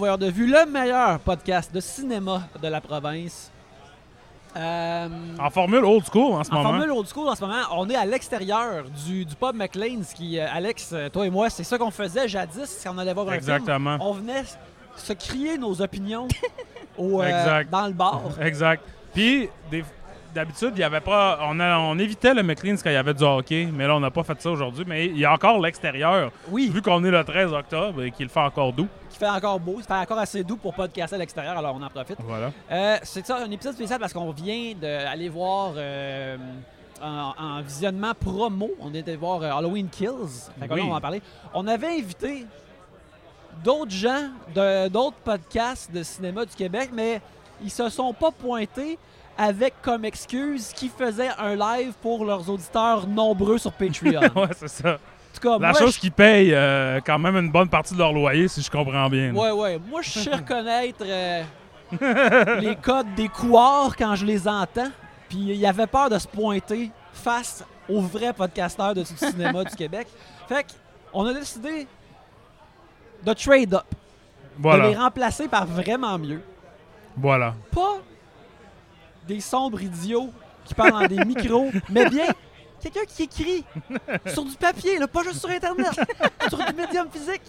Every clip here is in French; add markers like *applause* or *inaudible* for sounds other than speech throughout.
Voyeur de Vue, le meilleur podcast de cinéma de la province. Euh, En formule old school en ce en moment. formule old school en ce moment, on est à l'extérieur du, du pub McLean's qui, euh, Alex, euh, toi et moi, c'est ça qu'on faisait jadis quand on allait voir un Exactement. film. On venait se crier nos opinions *laughs* au, euh, Exact. dans le bar. Exact. Puis, des- d'habitude, il y avait pas. On, a- on évitait le McLean's quand il y avait du hockey, mais là, on n'a pas fait ça aujourd'hui. Mais il y a encore l'extérieur. Oui, Vu qu'on est le 13 octobre et qu'il fait encore doux. qui fait encore beau, il fait encore assez doux pour podcaster à l'extérieur, alors on en profite. Voilà. Euh, c'est ça, un épisode spécial parce qu'on vient d'aller voir euh, en, en visionnement promo. On était voir euh, Halloween Kills. Fait que là, on va en parler. On avait invité d'autres gens d'autres podcasts de cinéma du Québec, mais ils se sont pas pointés avec comme excuse qu'ils faisaient un live pour leurs auditeurs nombreux sur Patreon. en *laughs* ouais, c'est ça. tout cas, La moi, chose je- qui paye euh, quand même une bonne partie de leur loyer, si je comprends bien. Ouais, ouais. Moi, je sais reconnaître euh, *laughs* les codes des couards quand je les entends. Puis il avait peur de se pointer face aux vrais podcasteurs de cinéma du Québec. Fait qu'on a décidé de trade up, de les Voilà. remplacer par vraiment mieux. Voilà. Pas des sombres idiots qui parlent dans des micros, mais bien quelqu'un qui écrit sur du papier, pas juste sur Internet, *laughs* sur du médium physique,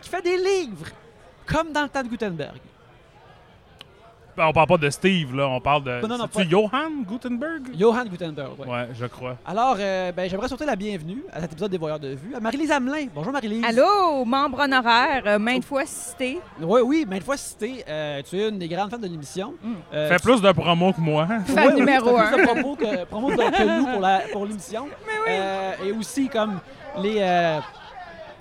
qui fait des livres, comme dans le temps de Gutenberg. On parle pas de Steve, là. On parle de. Non, non, non, C'est-tu pas- Johann Gutenberg? Johann Gutenberg, ouais. Ouais, je crois. Alors, euh, ben, j'aimerais souhaiter la bienvenue à cet épisode des Voyeurs de Vue à Marie-Lise Hamelin. Bonjour Marie-Lise. Allô, membre honoraire, euh, maintes fois cité. Oui, oui, maintes fois cité. euh, tu es une des grandes fans de l'émission. Mm. Euh, Fais plus de promos que moi. *laughs* Fan Ouais, numéro tu fais plus un. de que, promos de- que nous pour la- pour l'émission. *laughs* Euh, et aussi, comme les, euh,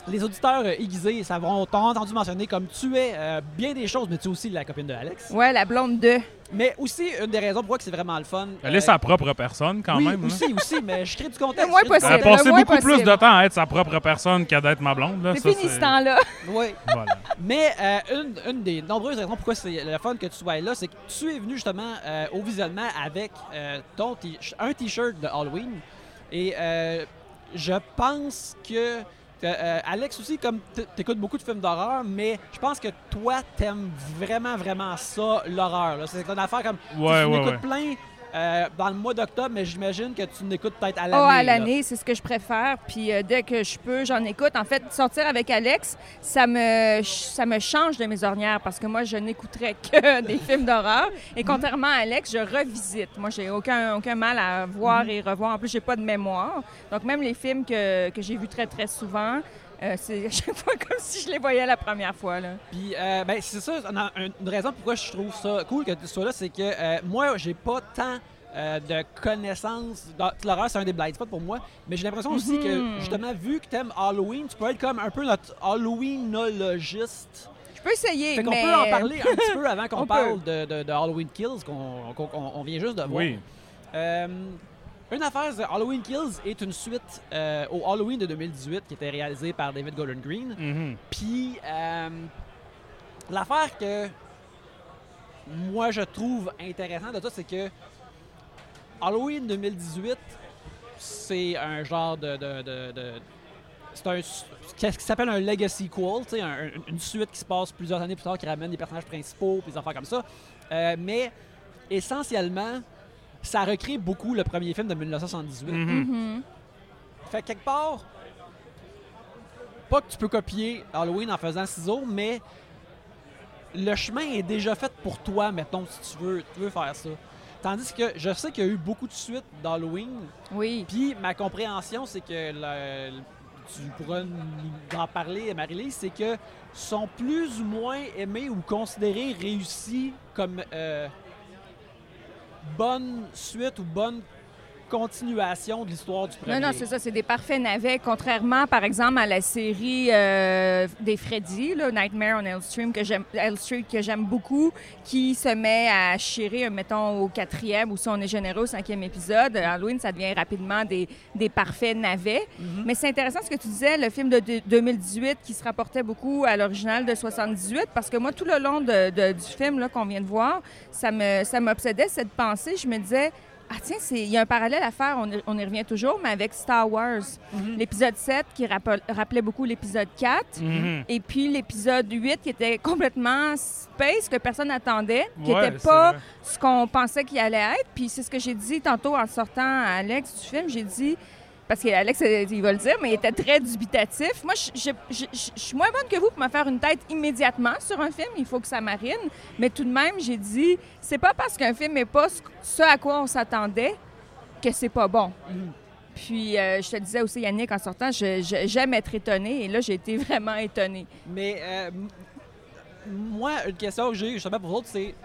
les auditeurs euh, aiguisés, t'ont entendu mentionner comme tu es euh, bien des choses, mais tu es aussi la copine de Alex. Ouais, la blonde de. Mais aussi, une des raisons pourquoi c'est vraiment le fun. Elle euh, est sa propre personne, quand oui, même. hein. aussi, aussi, mais je crée du contexte. Le moins du Elle a possible. passé beaucoup plus possible. de temps à être sa propre personne qu'à d'être ma blonde. là. C'est Ça, fini ce temps-là. Oui. Voilà. Mais euh, une, une des nombreuses raisons pourquoi c'est le fun que tu sois là, c'est que tu es venu justement euh, au visionnement avec euh, ton t- un t-shirt de Halloween. Et euh, je pense que que, euh, Alex aussi, comme t'écoutes beaucoup de films d'horreur, mais je pense que toi, t'aimes vraiment, vraiment ça, l'horreur. C'est une affaire comme... Ouais, tu ouais. plein euh, dans le mois d'octobre, mais j'imagine que tu n'écoutes peut-être à l'année. Oh, à l'année, c'est ce que je préfère. Puis euh, dès que je peux, j'en écoute. En fait, sortir avec Alex, ça me, ça me change de mes ornières parce que moi, je n'écouterais *laughs* que des films d'horreur. Et contrairement à Alex, je revisite. Moi, j'ai aucun, aucun mal à voir et revoir. En plus, j'ai pas de mémoire. Donc, même les films que, que j'ai vus très, très souvent, euh, c'est à chaque fois comme si je les voyais la première fois. Là. Puis, euh, ben, c'est ça, une raison pourquoi je trouve ça cool que tu sois là, c'est que euh, moi, j'ai pas tant euh, de connaissances. L'horreur, c'est un des blind spots pour moi, mais j'ai l'impression aussi que, Mhm. justement, vu que t'aimes Halloween, tu peux être comme un peu notre Halloweenologiste. Je peux essayer, Fait qu'on mais... peut en parler un petit *laughs* peu avant qu'on On parle de, de- de Halloween Kills, qu'on on vient juste de voir. Oui. Une affaire, Halloween Kills est une suite euh, au Halloween de 2018 qui était réalisé par David Gordon Green. Mhm. Puis, euh, l'affaire que moi je trouve intéressant de ça, c'est que Halloween 2018, c'est un genre de. de- de- de- c'est un. Ce qui s'appelle un legacy sequel, un- une suite qui se passe plusieurs années plus tard, qui ramène des personnages principaux, puis des affaires comme ça. Euh, mais essentiellement, ça recrée beaucoup le premier film de 1978. Mhm. Mhm. Fait que quelque part, pas que tu peux copier Halloween en faisant ciseaux, mais le chemin est déjà fait pour toi, mettons, si tu veux, tu veux faire ça. Tandis que je sais qu'il y a eu beaucoup de suites d'Halloween, Oui. puis ma compréhension, c'est que le- tu pourras nous en parler, Marie-Lise, c'est que sont plus ou moins aimés ou considérés réussis comme euh, bonne suite ou bonne continuation de l'histoire du premier. Non, non, c'est ça, c'est des parfaits navets, contrairement, par exemple, à la série euh, des Freddy, là, Nightmare on Elm Street, que j'aime, que j'aime beaucoup, qui se met à chirer, mettons, au quatrième, ou si on est généreux, au cinquième épisode. Halloween, ça devient rapidement des, des parfaits navets. Mhm. Mais c'est intéressant ce que tu disais, le film de de- 2018 qui se rapportait beaucoup à l'original de 78, parce que moi, tout le long de- de- du film là, qu'on vient de voir, ça me ça m'obsédait cette pensée. Je me disais, Ah tiens, c'est- il y a un parallèle à faire, on y, on y revient toujours, mais avec Star Wars. Mhm. L'épisode 7 qui rappel- rappelait beaucoup l'épisode 4. Mhm. Et puis l'épisode 8 qui était complètement space, que personne n'attendait, qui n'était pas ce qu'on pensait qu'il allait être. Puis c'est ce que j'ai dit tantôt en sortant à Alex du film. J'ai dit, parce qu'Alex, il va le dire, mais il était très dubitatif. Moi, je, suis moins bonne que vous pour me faire une tête immédiatement sur un film. Il faut que ça marine. Mais tout de même, j'ai dit, c'est pas parce qu'un film n'est pas ce- à quoi on s'attendait que c'est pas bon. Puis euh, je te disais aussi, Yannick, en sortant, j'aime être étonnée. Et là, j'ai été *laughs* vraiment étonnée. Mais euh, moi, une question que j'ai justement pour vous autres, c'est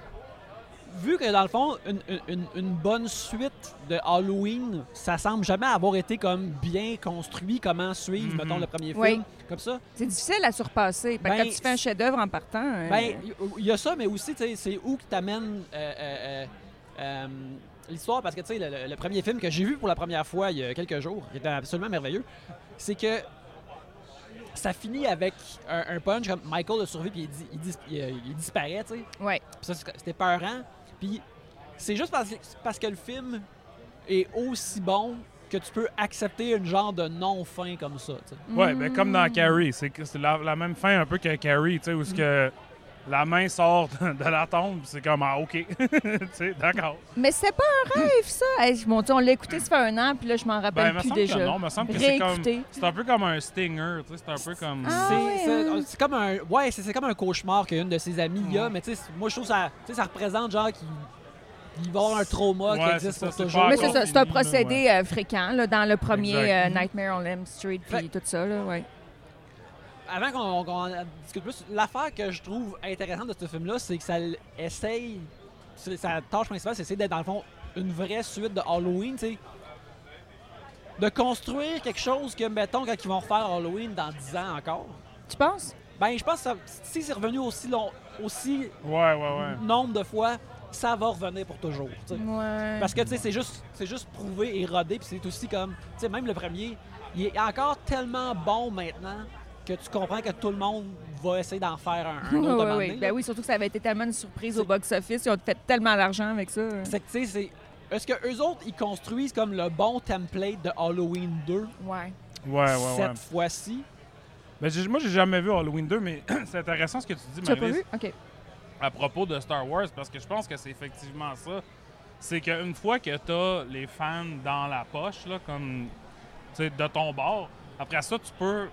vu que dans le fond, une, une- une bonne suite de Halloween, ça semble jamais avoir été comme bien construit, comment suivre, Mhm. mettons, le premier film, Oui. comme ça. C'est difficile à surpasser. Ben, quand tu fais un chef-d'œuvre en partant. euh, Ben, il il y a ça, mais aussi, tu sais, c'est où que t'amènes euh, euh, euh, euh, l'histoire, parce que, tu sais, le, le- le premier film que j'ai vu pour la première fois il y a quelques jours, qui était absolument merveilleux, c'est que ça finit avec un, un punch comme Michael a survécu puis il, dis- il dis- il, il disparaît, tu sais. ouais. Puis ça, c'est- c'était peurant. Puis c'est juste parce que, le film est aussi bon que tu peux accepter une genre de non-fin comme ça. Ouais, ben comme dans. Carrie, c'est la même fin un peu que Carrie, tu sais, où ce que la main sort de la tombe, c'est comme ah ok, *laughs* tu sais, d'accord. Mais c'est pas un rêve, ça. Hey, mon Dieu, on l'a écouté, ça fait un an, puis là, je m'en Ben, rappelle il me plus déjà. que non, il me semble que c'est comme, c'est un peu comme un stinger, tu sais, c'est un peu comme. Ah, C'est- ouais, c'est hein. comme un ouais c'est comme un cauchemar qu'une de ses amies a mais tu sais moi je trouve ça tu sais ça représente genre qu'il il va avoir un trauma qui existe pour toujours Mais c'est ça, c'est un procédé euh, fréquent là, dans le premier euh, Nightmare on Elm Street puis tout ça. Là, ouais. Avant qu'on discute plus l'affaire que je trouve intéressante de ce film là c'est que ça essaye sa tâche principale c'est d'essayer d'être dans le fond une vraie suite de Halloween tu sais de construire quelque chose que mettons quand ils vont refaire Halloween dans 10 ans encore. Tu penses? ben je pense que ça- si c'est revenu aussi long aussi Ouais, ouais, ouais. nombre de fois ça va revenir pour toujours tu sais. Ouais. Parce que tu sais, c'est juste, c'est juste prouvé et rodé, puis c'est aussi comme, tu sais, même le premier, il est encore tellement bon maintenant que tu comprends que tout le monde va essayer d'en faire un, *laughs* autre oui, moment oui. donné, Ben oui, surtout que ça avait été tellement une surprise au box-office. Ils ont fait tellement d'argent avec ça. C'est que tu sais, c'est, est-ce que eux autres ils construisent comme le bon template de Halloween 2 Ouais. Ouais, ouais, cette ouais. fois-ci? Ben, j'ai- moi, j'ai jamais vu Halloween 2, mais *clears throat* c'est intéressant ce que tu dis, Tu l'as pas vu? OK. à propos de Star Wars, parce que je pense que c'est effectivement ça. C'est qu'une fois que tu as les fans dans la poche, là, comme tu sais, de ton bord, après ça, tu peux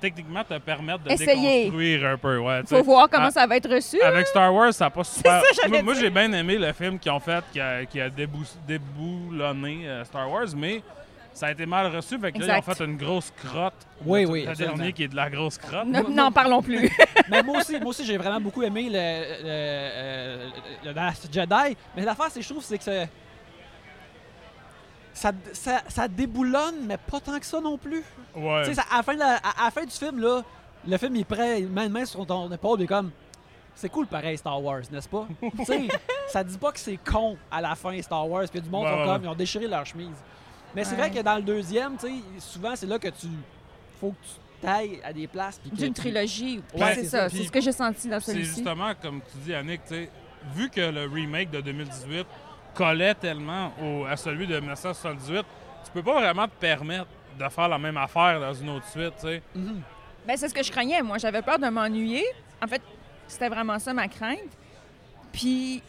techniquement te permettre de Essayer. déconstruire un peu. Ouais, Faut voir comment Ah, ça va être reçu. Avec Star Wars, ça n'a pas super. ça, moi, j'ai bien aimé le film qu'ils ont fait qui a, qui a débou- déboulonné euh, Star Wars, mais ça a été mal reçu. Fait que là, ils ont fait une grosse crotte. Oui, Le- oui, Le dernier qui est de la grosse crotte. Ne- N'en parlons plus. *laughs* Mais moi aussi, moi aussi j'ai vraiment beaucoup aimé le, le, le Last Jedi. Mais l'affaire, c'est que je trouve, c'est que c'est- ça, ça, ça déboulonne, mais pas tant que ça non plus. Ouais. Tu sais, ça- à, la fin de la, à, à la fin du film, là, le film, il prend il met une main sur ton épaule et comme. C'est cool pareil Star Wars, n'est-ce pas? *laughs* tu sais, ça dit pas que c'est con à la fin Star Wars, puis du monde Ouais, sont ouais, comme, ils ont déchiré leur chemise. Mais c'est Ouais. vrai que dans le deuxième, tu sais, souvent c'est là que tu. Faut que tu tailles à des places. D'une tu- trilogie. Ouais, Ouais, c'est c'est ça. C'est ce que j'ai senti dans C'est celui-ci. justement, comme tu dis, Annick, tu sais, vu que le remake de 2018 collait tellement au- à celui de 1978, tu peux pas vraiment te permettre de faire la même affaire dans une autre suite, tu sais. Mhm. Ben, c'est ce que je craignais. Moi, j'avais peur de m'ennuyer. En fait, c'était vraiment ça ma crainte. Puis,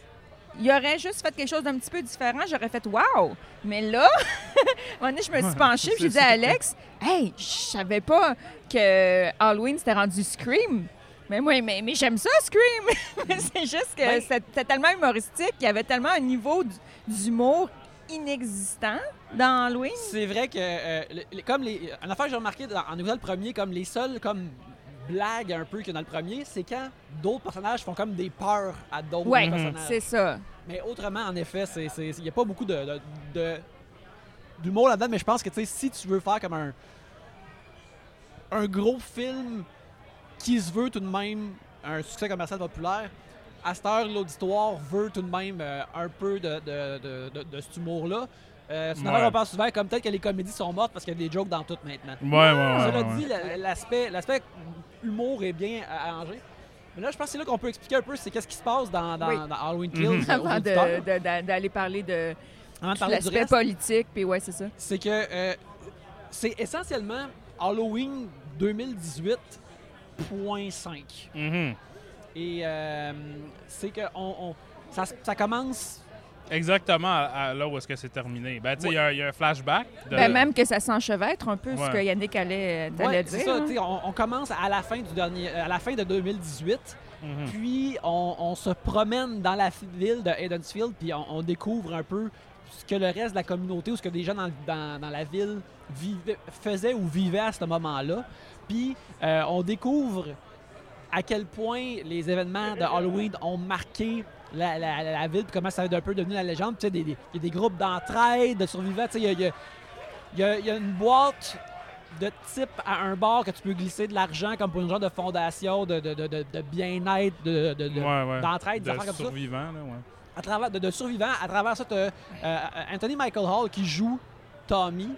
il aurait juste fait quelque chose d'un petit peu différent. J'aurais fait Waouh! Mais là, *laughs* un moment donné, je me suis penchée puis j'ai dit à Alex Hey, je savais pas que Halloween c'était rendu Scream. Mais moi, mais, mais j'aime ça, Scream! *laughs* c'est juste que c'était tellement humoristique, il y avait tellement un niveau d'humour inexistant dans Halloween. C'est vrai que, euh, le- comme les. Une affaire que j'ai remarqué dans- en le premier, comme les seules comme blagues un peu qu'il y a dans le premier, c'est quand d'autres personnages font comme des peurs à d'autres Ouais, personnages. c'est ça. Mais autrement, en effet, il n'y a pas beaucoup de- d'humour là-dedans, mais je pense que tu sais, si tu veux faire comme un, un gros film qui se veut tout de même un succès commercial populaire, à cette heure, l'auditoire veut tout de même euh, un peu de, de, de, de- de cet humour-là. Euh, c'est une Ouais. affaire qu'on parle souvent, comme peut-être que les comédies sont mortes parce qu'il y a des jokes dans toutes maintenant. Ouais, ouais, ouais. Cela ouais, dit, ouais. l'aspect, l'aspect humour est bien arrangé. Mais là, je pense que c'est là qu'on peut expliquer un peu c'est qu'est-ce qui se passe dans, dans, Oui. dans Halloween Kills. Mhm. aux Avant d'aller parler de, avant de parler du L'aspect politique, puis ouais, c'est ça. c'est que euh, c'est essentiellement Halloween 2018.5. Mhm. Et euh, c'est que on, on- ça, ça commence. Exactement à, à là où est-ce que c'est terminé. Ben, tu sais, il y a- il y, a un flashback. De... Ben, même que ça s'enchevêtre un peu ce Ouais. que Yannick allait, allait Ouais, dire. c'est ça. hein. tu sais, On, on commence à la fin du dernier, à la fin de 2018. Mhm. Puis on, on se promène dans la ville de Haddonsfield, puis on, on découvre un peu ce que le reste de la communauté ou ce que des gens dans, dans- dans la ville vivaient- faisaient ou vivaient à ce moment-là. Puis euh, on découvre à quel point les événements de Halloween ont marqué la, la- la- la ville, puis comment ça a un peu devenu la légende. Il y a des groupes d'entraide, de survivants. Il y a, y y une boîte de type à un bar que tu peux glisser de l'argent comme pour une genre de fondation de, de, de- de- de bien-être, de, de- de- Ouais, ouais. d'entraide, de ça. survivants, là, ouais. À travers, de, de survivants. À travers ça, tu Anthony Michael Hall qui joue Tommy,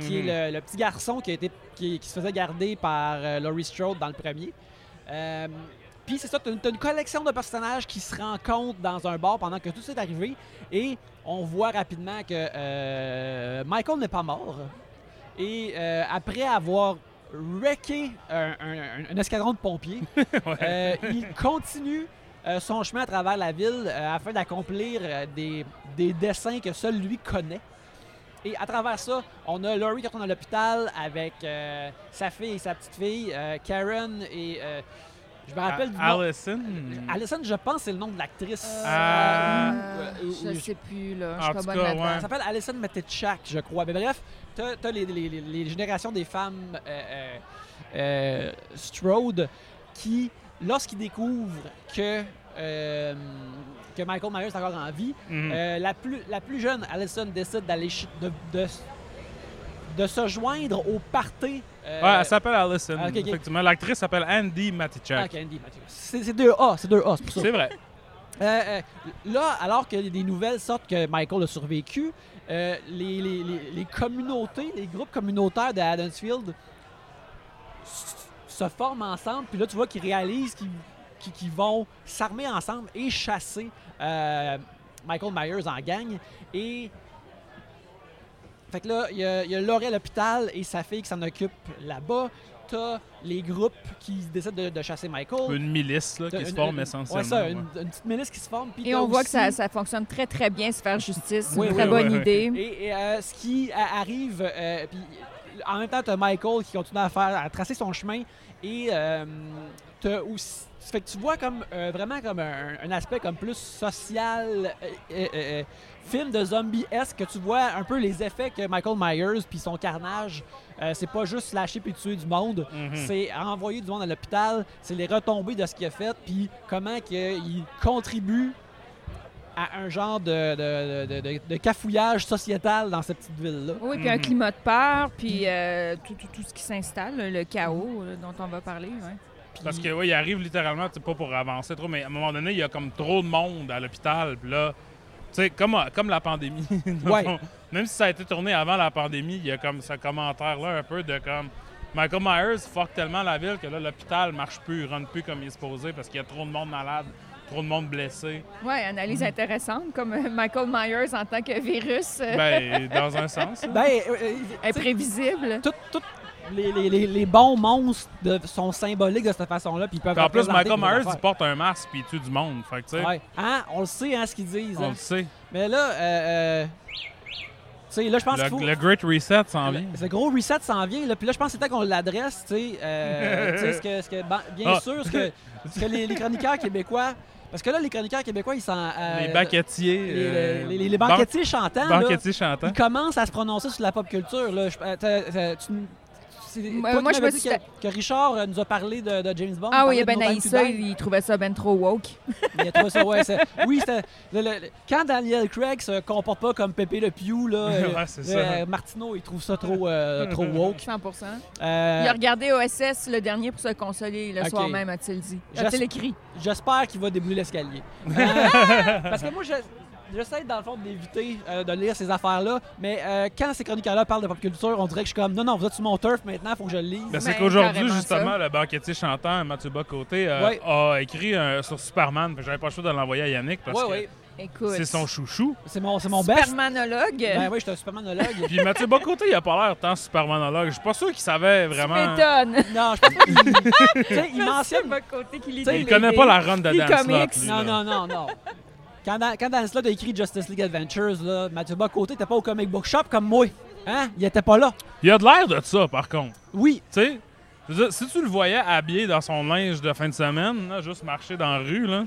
qui Mhm. est le, le petit garçon qui, a été, qui, qui se faisait garder par euh, Laurie Strode dans le premier. Euh, Puis c'est ça, tu as une collection de personnages qui se rencontrent dans un bar pendant que tout est arrivé. Et on voit rapidement que euh, Michael n'est pas mort. Et après avoir wrecké un, un- un escadron de pompiers, *laughs* il continue son chemin à travers la ville afin d'accomplir des, des dessins que seul lui connaît. Et à travers ça, on a Laurie qui retourne à l'hôpital avec euh, sa fille et sa petite fille, euh, Karen et euh, je me rappelle du nom. A- Allison. Allison, je pense, c'est le nom de l'actrice. Ah. Euh, ou- je ou- sais plus, là. Je suis pas bonne cas, ouais. Elle s'appelle Alison Matitchak, je crois. Mais bref, t'as as les, les- les- les générations des femmes euh, euh, euh, Strode qui, lorsqu'ils découvrent que, euh, que Michael Myers est encore en vie, Mhm. euh, la, plus, la plus jeune, Alison, décide d'aller de, de, de se joindre au party. euh, Ouais, elle s'appelle Allison. ah. Effectivement, l'actrice s'appelle Andy ah, Matichak. ok, Andy. C'est deux A, c'est deux A, c'est pour ça. C'est vrai. Euh, euh, là, alors que des nouvelles sortent que Michael a survécu, euh, les, les- les- les communautés, les groupes communautaires de Haddonsfield s- se forment ensemble. Puis là, tu vois qu'ils réalisent qu'ils qu'ils vont s'armer ensemble et chasser euh, Michael Myers en gang. Et. Fait que là, il y a, y a Laurie à l'hôpital et sa fille qui s'en occupe là-bas. T'as les groupes qui décident de, de chasser Michael. Une milice là, T'as qui se forme une- essentiellement. Ouais, ça, ouais. une, une petite milice qui se forme. Et t'as on voit que ça, fonctionne très, très bien, se faire justice. C'est Oui, une oui, très oui, bonne oui. idée. Et, et, euh, ce qui a- arrive, euh, puis en même temps, tu as Michael qui continue à faire, à tracer son chemin. Et euh, t'as aussi. Ça fait que tu vois comme euh, vraiment comme un, un aspect comme plus social, euh, euh, euh, film de zombie est que tu vois un peu les effets que Michael Myers puis son carnage. euh, c'est pas juste slasher puis tuer du monde, Mhm. c'est envoyer du monde à l'hôpital, c'est les retombées de ce qu'il a fait, puis comment qu'il contribue à un genre de, de, de- de- de cafouillage sociétal dans cette petite ville-là. Oui, puis un Mhm. climat de peur, puis euh, tout, tout- tout ce qui s'installe, le chaos dont on va parler. ouais. Parce que oui, il arrive littéralement, c'est pas pour avancer trop, mais à un moment donné, il y a comme trop de monde à l'hôpital. Puis là, tu sais, comme, comme la pandémie. *laughs* Ouais. fond. Même si ça a été tourné avant la pandémie, il y a comme ce commentaire-là un peu de comme Michael Myers fuck tellement la ville que là, l'hôpital marche plus, il rentre plus comme il est supposé parce qu'il y a trop de monde malade, trop de monde blessé. Oui, analyse Mhm. intéressante, comme euh, Michael Myers en tant que virus euh, Ben, *laughs* dans un sens. là. Ben, euh, imprévisible. tout- tout les, les- les- bons monstres de- sont symboliques de cette façon-là, puis en plus, Michael Myers, il porte un masque puis il tue du monde. Fait que, tu sais, Ouais. Hein? On le sait, hein, ce qu'ils disent. on hein. le sait. Mais là, euh, euh, tu sais, là, je pense faut... Le, le Great Reset s'en vient. Le, gros reset s'en vient. Là. Puis là, je pense que c'est temps qu'on l'adresse. Tu sais, euh, ce que, ce que, ben, bien Ah. sûr, ce que, *laughs* ce que les, les chroniqueurs québécois. Parce que là, les chroniqueurs québécois, ils sont. euh, les baquetiers. Les, euh, les- les- les banquetiers chantants. là, banquetiers chantants. ils commencent à se prononcer sur la pop culture. Là. Je- euh, tu- Moi- je me suis- que, que Richard euh, nous a parlé de, de James Bond. Ah oui, ben Die. il trouvait ça ben trop woke. Il a trouvé ça, ouais, c'est- *laughs* oui, c'était. le- le- le- quand Daniel Craig se comporte pas comme Pépé Le Pew, là, *laughs* euh, Ouais, c'est euh, ça. Martineau, il trouve ça trop, euh, trop *laughs* woke. 100 Euh, Il a regardé OSS le dernier pour se consoler le soir même, a-t-il dit. A-t-il écrit? J'espère qu'il va débouler l'escalier. Euh, parce que moi, je- j'essaie dans le fond d'éviter euh, de lire ces affaires-là, mais euh, quand ces chroniqueurs-là parlent de pop culture, on dirait que je suis comme non, non, vous êtes sur mon turf maintenant, il faut que je le lise. Ben, c'est Ben, qu'aujourd'hui, justement, ça. le banquetier chantant Mathieu Bocoté euh, Ouais. a écrit euh, sur Superman. J'avais pas le choix de l'envoyer à Yannick parce Ouais, que ouais. Écoute. C'est son chouchou. C'est mon, c'est mon best. Supermanologue. Ben oui, j'étais un supermanologue. Puis Mathieu Bocoté, il a pas l'air tant supermanologue. Je suis pas sûr qu'il savait Tu vraiment. m'étonnes. non, je pense pas *laughs* Tu il mentionne... qui lit Tu des Il connaît pas la run de Les Dan Slott, comics. lui, Non, non, non, non. Quand Dan, quand Dan Slott a écrit Justice League Adventures, là, Mathieu Bocoté n'était pas au comic book shop comme moi. Hein? Il était pas là. Il a de l'air de ça, par contre. Oui, Tu sais, je veux dire, si tu le voyais habillé dans son linge de fin de semaine, là, juste marcher dans la rue, là,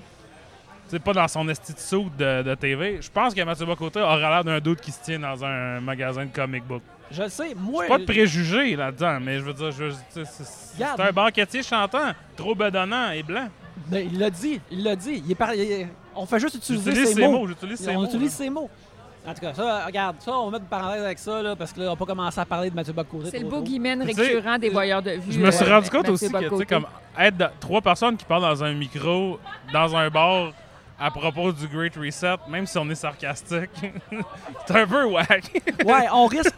tu sais, pas dans son esti de de, TV, je pense que Mathieu Bocoté aurait l'air d'un doute qui se tient dans un magasin de comic book. je le sais. Moi, Pas de préjugés là-dedans, mais je veux dire, c'est c'est un banquetier chantant, trop bedonnant et blanc. Ben, il l'a dit. Il l'a dit. Il est par- il est- On fait juste utiliser J'utilise ses ces mots. mots, j'utilise ces on mots. utilise là. ses mots. En tout cas, ça, regarde, ça, on va mettre une parenthèse avec ça, là, parce que là, on va pas commencer à parler de Mathieu Bocoté. C'est le sais, récurrent des voyeurs de vue. Je me suis euh, rendu compte aussi que, tu sais, comme être trois personnes qui parlent dans un micro, dans un bar, à propos du Great Reset, même si on est sarcastique, *laughs* c'est un peu whack. *laughs* Ouais, on risque.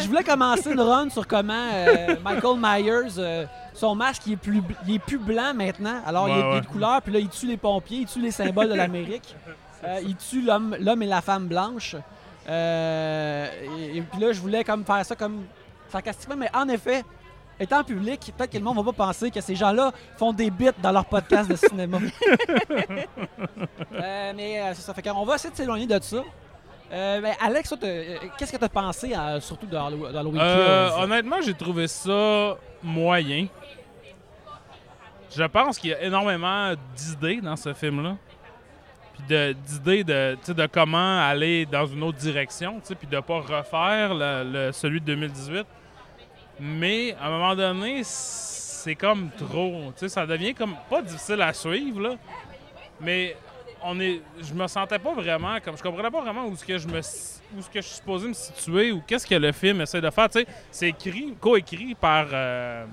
Je voulais commencer une run sur comment euh, Michael Myers, euh, son masque, il est, plus, il est plus blanc maintenant. Alors, il, Ouais, est, est ouais. de couleur, puis là, il tue les pompiers, il tue les symboles de *laughs* l'Amérique. Euh, il tue l'homme l'homme et la femme blanche. Euh, et, et puis là, je voulais comme faire ça comme sarcastiquement, mais en effet, étant public, peut-être que le monde va pas penser que ces gens-là font des bits dans leur podcast de cinéma. *laughs* Euh, mais euh, ça. Fait qu'on va essayer de s'éloigner de ça. Euh, ben, Alex, qu'est-ce que tu as pensé surtout de Hallow- d'Halloween Euh, Kills? honnêtement, j'ai trouvé ça moyen. Je pense qu'il y a énormément d'idées dans ce film-là. Puis d'idées de, de comment aller dans une autre direction, puis de pas refaire le, celui de 2018. Mais à un moment donné, c'est comme trop. Ça devient comme pas difficile à suivre, là. Mais on est, je me sentais pas vraiment comme je comprenais pas vraiment où ce que je me où ce que je suis supposé me situer ou qu'est-ce que le film essaie de faire. C'est écrit, co-écrit par euh,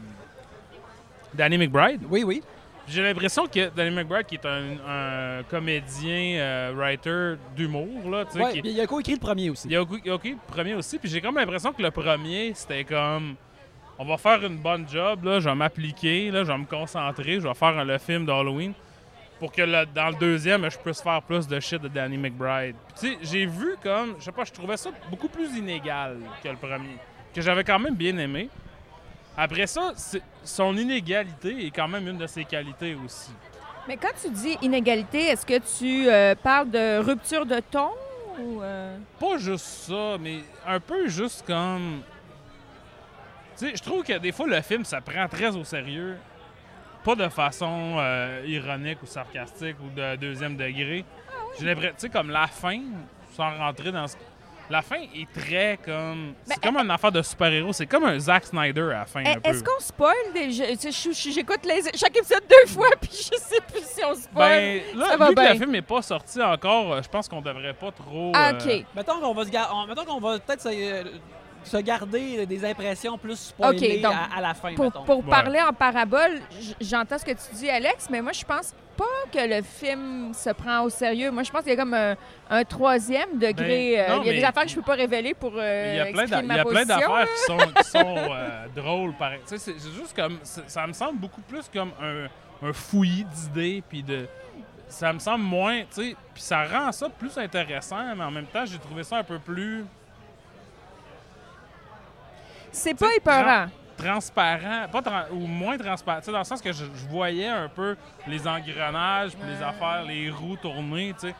Danny McBride? Oui, oui. J'ai l'impression que Danny McBride, qui est un, un comédien, euh, writer d'humour, là, tu sais, Ouais, qui- il a co-écrit le premier aussi. il a ok, le premier aussi, puis j'ai comme l'impression que le premier, c'était comme on va faire une bonne job, là, je vais m'appliquer, là, je vais me concentrer, je vais faire le film d'Halloween pour que le- dans le deuxième, je puisse faire plus de shit de Danny McBride. Tu sais, j'ai vu comme, je sais pas, je trouvais ça beaucoup plus inégal que le premier, que j'avais quand même bien aimé. Après ça, son inégalité est quand même une de ses qualités aussi. Mais quand tu dis inégalité, est-ce que tu euh, parles de rupture de ton ou. euh, pas juste ça, mais un peu juste comme. Tu sais, je trouve que des fois, le film, ça prend très au sérieux. Pas de façon euh, ironique ou sarcastique ou de deuxième degré. J'ai l'impression, tu sais, comme la fin, sans rentrer dans ce. La fin est très comme. C'est Ben, comme une affaire de super-héros. C'est comme un Zack Snyder à la fin. un Eh, Est-ce qu'on spoil des J'écoute les- chaque épisode deux fois, *laughs* puis je sais plus si on spoil. Ben, Ça là, va vu que bien. le film n'est pas sorti encore, euh, je pense qu'on devrait pas trop. Ah, euh, OK. Mettons qu'on va se mettons qu'on va peut-être se, garder des impressions plus spoilées donc, à, à la fin, Pour, mettons. pour Ouais. parler en parabole, j'entends ce que tu dis, Alex, mais moi, je pense pas que le film se prend au sérieux. Moi, je pense qu'il y a comme un, un troisième degré. Ben, euh, non, il y a des affaires que je peux pas révéler pour euh, Il y a plein expliquer d'a- ma il y a plein position. d'affaires qui sont, qui sont, *laughs* euh, drôles, c'est juste comme. Ça me semble beaucoup plus comme un, un fouillis d'idées, puis de. Ça me semble moins. Tu sais, puis ça rend ça plus intéressant, mais en même temps, j'ai trouvé ça un peu plus C'est pas épeurant. transparent, pas tran- ou moins transparent, dans le sens que je, je voyais un peu les engrenages, puis les affaires, les roues tournées, tu sais.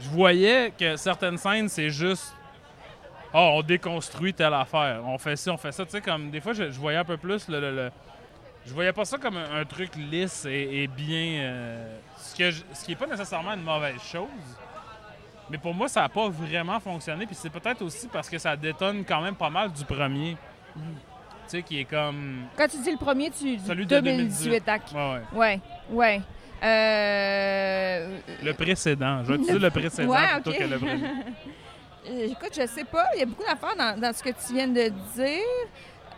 Je voyais que certaines scènes, c'est juste, oh, on déconstruit telle affaire, on fait ci, on fait ça, tu sais, comme des fois, je, je voyais un peu plus le, le- le- je voyais pas ça comme un, un truc lisse et, et bien, euh, ce, que je- ce qui est pas nécessairement une mauvaise chose. Mais pour moi, ça n'a pas vraiment fonctionné. Puis c'est peut-être aussi parce que ça détonne quand même pas mal du premier. Tu sais, qui est comme. Quand tu dis le premier, tu dis Celui de 2018. tac. Ouais, ouais. Ouais, ouais. Euh... Le précédent. Je vais utiliser le précédent Ouais, plutôt que le premier. *laughs* Euh, Écoute, je sais pas. Il y a beaucoup d'affaires dans, dans ce que tu viens de dire.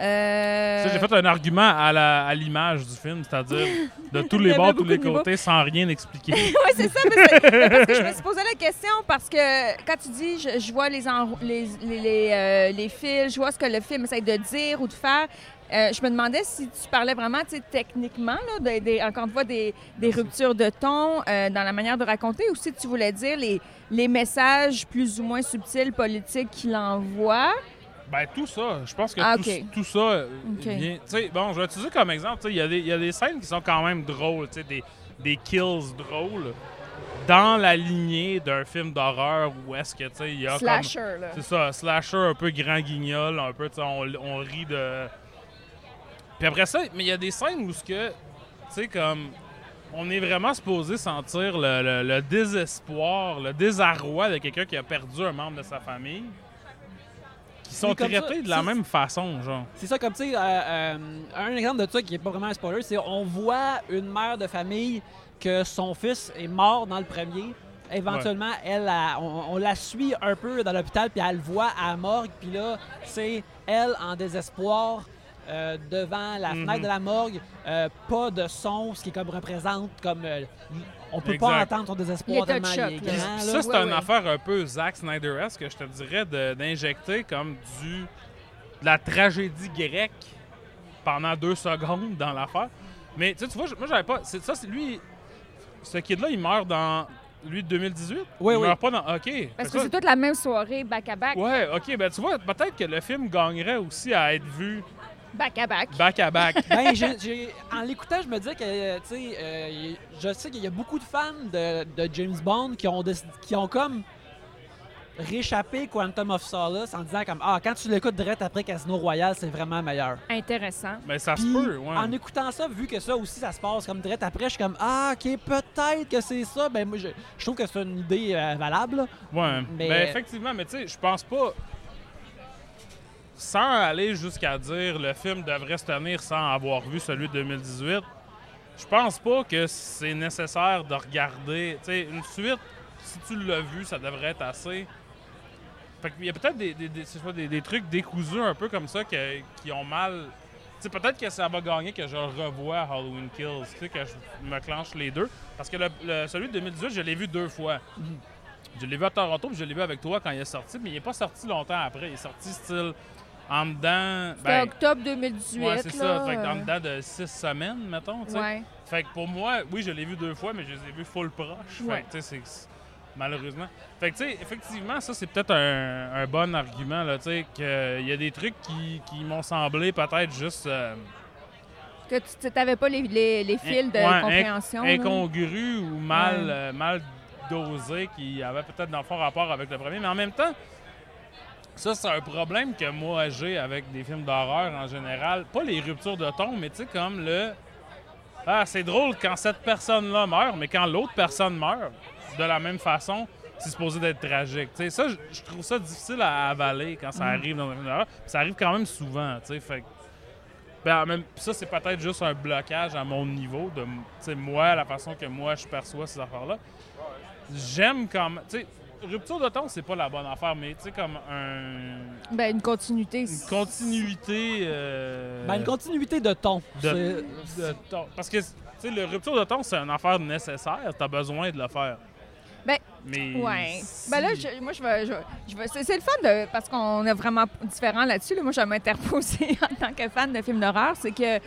Euh, j'ai fait un argument à l'image du film, c'est-à-dire *laughs* de tous les bords, tous les côtés, sans rien expliquer. *laughs* oui, c'est ça. parce que je me suis posé la question parce que quand tu dis je, je vois les, enrou- les, les, les, euh, les fils, je vois ce que le film essaie de dire ou de faire. euh, je me demandais si tu parlais vraiment techniquement, là, des- des- encore une fois, des, des ruptures de ton euh, dans la manière de raconter ou si tu voulais dire les, les messages plus ou moins subtils politiques qu'il envoie. Ben, tout ça, je pense que Ah, tout, ça euh, vient. Tu sais, bon, je vais utiliser comme exemple, il y, a des- il y a des scènes qui sont quand même drôles, tu sais, des, des kills drôles, dans la lignée d'un film d'horreur où est-ce que, tu sais, il y a comme. Slasher, là. C'est ça, slasher un peu grand guignol, un peu, tu sais, on, on rit de. Puis après ça, mais il y a des scènes où ce que, tu sais, comme. On est vraiment supposé sentir le, le- le désespoir, le désarroi de quelqu'un qui a perdu un membre de sa famille. Qui sont traités de la même façon, genre. C'est ça, comme tu sais, euh, euh, un exemple de ça qui est pas vraiment un spoiler, c'est on voit une mère de famille que son fils est mort dans le premier. Éventuellement, elle, a- on, on la suit un peu dans l'hôpital, puis elle le voit à la morgue, puis là, c'est elle en désespoir euh, devant la Mhm. fenêtre de la morgue, euh, pas de son, ce qui comme représente comme euh, on peut pas Exact. entendre son désespoir de là. ça, c'est Ouais, une ouais. affaire un peu Zack Snyder-esque que je te dirais d'injecter comme du de la tragédie grecque pendant deux secondes dans l'affaire. Mais tu sais, tu vois, moi, j'avais pas. Ça, c'est lui. Ce kid-là, il meurt dans. Lui de 2018? Oui, il oui. meurt pas dans. OK. Parce Fait que ça- c'est toute la même soirée, back-à-back. Ouais, OK. Ben, tu vois, peut-être que le film gagnerait aussi à être vu Back-à-back. back-à-back. *laughs* Ben, j'ai- j'ai- en l'écoutant, je me disais que, euh, tu sais, euh, je sais qu'il y a beaucoup de fans de, de James Bond qui ont, qui ont comme réchappé Quantum of Solace en disant comme ah quand tu l'écoutes direct après Casino Royale c'est vraiment meilleur. Intéressant. Mais ça se peut, ouais. en écoutant ça, vu que ça aussi ça se passe comme direct après, je suis comme ah ok peut-être que c'est ça. Ben moi je, je trouve que c'est une idée euh, valable. Ouais, Mais- ben, effectivement, mais tu sais, je pense pas. Sans aller jusqu'à dire le film devrait se tenir sans avoir vu celui de 2018, je pense pas que c'est nécessaire de regarder. Tu sais, une suite, si tu l'as vu, ça devrait être assez. Fait qu'il y a peut-être des, des, des- des- trucs décousus un peu comme ça qui ont mal. Sais, peut-être que ça va gagner que je revois Halloween Kills, tu sais, que je me clenche les deux. Parce que le, le- celui de 2018, je l'ai vu deux fois. Je l'ai vu à Toronto, puis je l'ai vu avec toi quand il est sorti, mais il n'est pas sorti longtemps après. Il est sorti style en dedans. C'était Ben, octobre 2018. ouais, c'est ça. Fait que en dedans de six semaines, mettons. Ouais. Fait que pour moi, oui, je l'ai vu deux fois, mais je les ai vus full proche. Ouais. Fait que, c'est- malheureusement. Fait que, tu sais, effectivement, ça, c'est peut-être un, un bon argument, là, tu sais, qu'il y a des trucs qui, qui m'ont semblé peut-être juste euh, Que tu n'avais pas les, les, les fils de Ouais, inc- compréhension. là. incongrus ou mal, Ouais. euh, mal dosés qui avaient peut-être dans le fond rapport avec le premier. Mais en même temps, ça, c'est un problème que moi j'ai avec des films d'horreur en général. Pas les ruptures de ton, mais tu sais, comme le. Ah, c'est drôle quand cette personne-là meurt, mais quand l'autre personne meurt, de la même façon, c'est supposé d'être tragique. Tu sais, ça, je- trouve ça difficile à avaler quand ça arrive dans un film d'horreur. Ça arrive quand même souvent, tu sais. Fait ben, en même- ça, c'est peut-être juste un blocage à mon niveau, de tu sais, moi, la façon que moi je perçois ces affaires-là. J'aime quand même. Tu sais, rupture de ton, c'est pas la bonne affaire, mais tu sais, comme un, Ben, une continuité. une continuité. euh, Ben, une continuité de ton. de, ton. Parce que, tu sais, le rupture de ton, c'est une affaire nécessaire. T'as besoin de le faire. Ben, mais. Ouais. si- Ben là, je- moi, je vais. Je, je vais- c'est, c'est le fun de, parce qu'on est vraiment différents là-dessus. là. Moi, je vais m'interposer *laughs* en tant que fan de films d'horreur. C'est que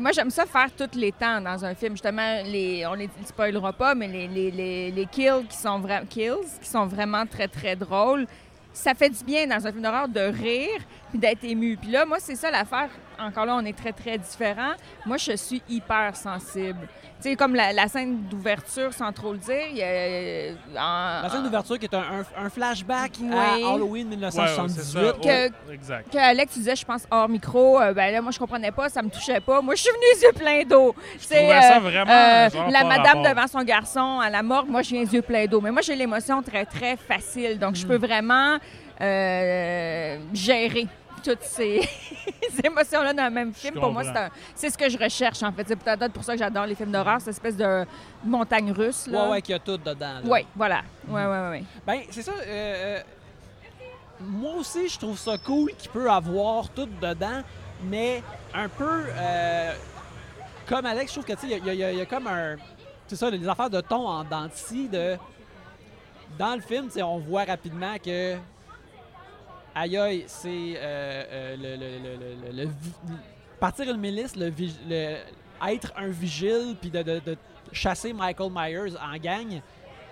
moi, j'aime ça faire tous les temps dans un film. Justement, les, on les spoilera pas, mais les, les, les, les kills, qui sont kills qui sont vraiment très, très drôles. Ça fait du bien dans un film d'horreur de rire puis d'être ému. Puis là, moi, c'est ça l'affaire. Encore là, on est très, très différents. Moi, je suis hyper sensible. Tu sais, comme la, la scène d'ouverture, sans trop le dire, il y a, euh, en- La scène d'ouverture qui est un, un- un flashback Oui. à Halloween Ouais, ouais, 1978. c'est ça. Que- Oh, exact. que Alex, tu disais, je pense, hors micro, euh, ben là, moi, je comprenais pas, ça me touchait pas. Moi, je suis venue les yeux pleins d'eau. C'est vraiment, genre, la madame rapport. devant son garçon à la morgue, moi, je viens les yeux pleins d'eau. Mais moi, j'ai l'émotion très, très facile. Donc, Mm. je peux vraiment euh, gérer toutes ces, *laughs* ces émotions-là dans le même film. Pour moi, c'est comprends. un- c'est ce que je recherche, en fait. C'est peut-être pour ça que j'adore les films d'horreur, cette espèce de montagne russe. Là. Ouais, ouais, qu'il y a tout dedans. Ouais, voilà. Ouais, ouais, ouais. Ben, c'est ça. euh, euh, moi aussi, je trouve ça cool qu'il peut avoir tout dedans. mais un peu euh, comme Alex, je trouve que tu sais, il y, y y a comme un. C'est ça, des affaires de ton en dents de. Dans le film, tu sais, on voit rapidement que. Aïe aïe, c'est euh, euh, le, Partir une milice, le, être un vigile, puis de, de- de chasser Michael Myers en gang,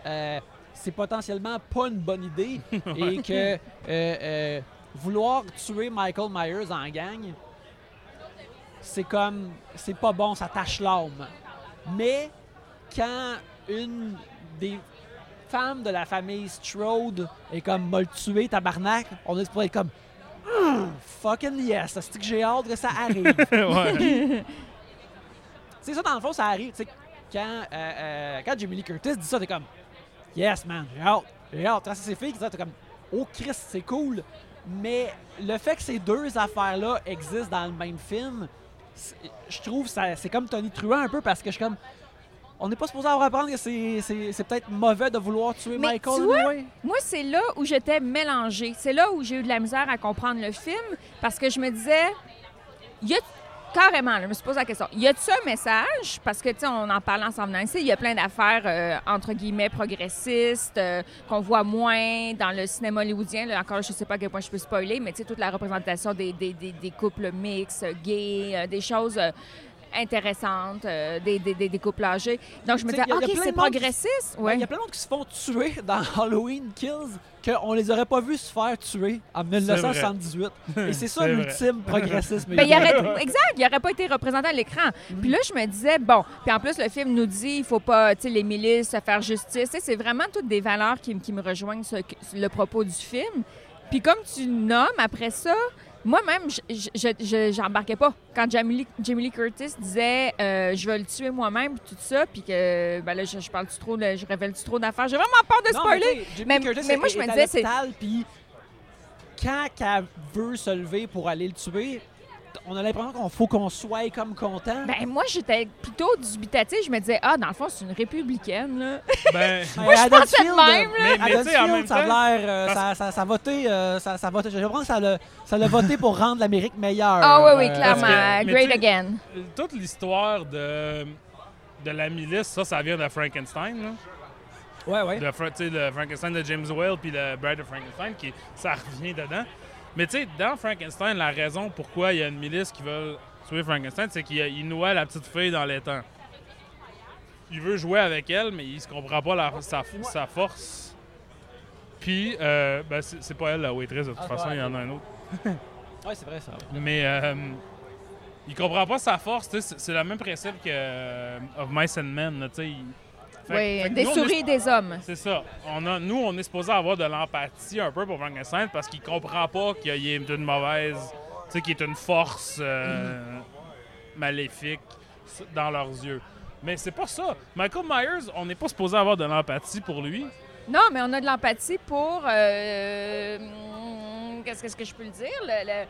euh, c'est potentiellement pas une bonne idée. *laughs* et que euh, euh, vouloir tuer Michael Myers en gang, c'est comme. C'est pas bon, ça tâche l'âme. Mais quand une des femmes de la famille Strode est comme m'a le tué, tabarnak, on est pour être comme. Hum, fucking yes, c'est que j'ai hâte que ça arrive. *laughs* C'est ça, dans le fond, ça arrive. Quand, euh, euh, quand Jamie Lee Curtis dit ça, t'es comme Yes, man, j'ai hâte. J'ai hâte. Quand c'est ses filles qui disent t'es comme Oh, Christ, c'est cool. Mais le fait que ces deux affaires-là existent dans le même film, je trouve ça c'est comme Tony Truant un peu parce que je suis comme. On n'est pas supposé avoir apprendre que c'est, peut-être mauvais de vouloir tuer Mais Michael tu vois, anyway. Moi, c'est là où j'étais mélangée. C'est là où j'ai eu de la misère à comprendre le film parce que je me disais, y a carrément, là, je me suis posé la question, y a-tu un message? Parce que, tu sais, on en parle ensemble ici, il y a plein d'affaires, euh, entre guillemets, progressistes, euh, qu'on voit moins dans le cinéma hollywoodien. Là, encore, je sais pas à quel point je peux spoiler, mais tu sais, toute la représentation des, des, des, des couples mixtes, gays, euh, des choses. Intéressantes, euh, des, des, des, des couples âgés. Donc, je me disais, OK, c'est progressiste. Ben, Il Ouais. y a plein de monde qui se font tuer dans *laughs* Halloween Kills qu'on les aurait pas vus se faire tuer en 1978. Et c'est ça l'ultime progressisme. *laughs* Ben, il aurait, exact, il n'aurait pas été représenté à l'écran. Mhm. Puis là, je me disais, bon, puis en plus, le film nous dit, il faut pas, tu sais, les milices, se faire justice. C'est vraiment toutes des valeurs qui, qui me rejoignent sur le propos du film. Puis comme tu nommes, après ça, moi-même, je- j'embarquais pas. Quand Jamie Lee, Jamie Lee Curtis disait euh, je vais le tuer moi-même, tout ça, puis que, ben là, je, je parle -tu trop, je révèle-tu trop d'affaires? J'ai vraiment peur de Non, mais spoiler. Jamie Mais- Curtis mais moi, je me disais, c'est- Puis quand elle veut se lever pour aller le tuer, on a l'impression qu'on faut qu'on soit comme content. Ben, moi, j'étais plutôt dubitative. Je me disais, ah, dans le fond, c'est une républicaine, là. Ben, *laughs* moi, je pensais de même, mais, mais en même ça a l'air, euh, parce- ça, ça, ça a voté, euh, ça, ça a voté. Je pense que ça l'a, ça l'a voté pour rendre l'Amérique meilleure. Ah oui, oui, Euh, clairement. que- Great again. toute l'histoire de, de la milice, ça, ça vient de Frankenstein. Là. Ouais, ouais. De, Fra- tu sais, le Frankenstein de James Whale puis le Bride of Frankenstein, qui, ça revient dedans. Mais tu sais, dans Frankenstein, la raison pourquoi il y a une milice qui veut tuer Frankenstein, c'est qu'il il noie la petite fille dans l'étang. Il veut jouer avec elle, mais il se comprend pas la- sa, sa force. Puis, euh, ben, c'est pas elle la waitress, de toute Ah, façon, il y en a un autre. *laughs* Ouais, c'est vrai ça. Mais euh, il comprend pas sa force. tu sais, C'est le même principe que euh, Of Mice and Men. là, tu sais, il- Fait Oui, fait des nous, souris est- des hommes. C'est ça. On a, nous, on est supposé avoir de l'empathie un peu pour Frankenstein parce qu'il comprend pas qu'il est une mauvaise. Tu sais, qu'il est une force euh, maléfique dans leurs yeux. Mais c'est pas ça. Michael Myers, on n'est pas supposé avoir de l'empathie pour lui. Non, mais on a de l'empathie pour. euh, Qu'est-ce que je peux le dire? Le- le- la-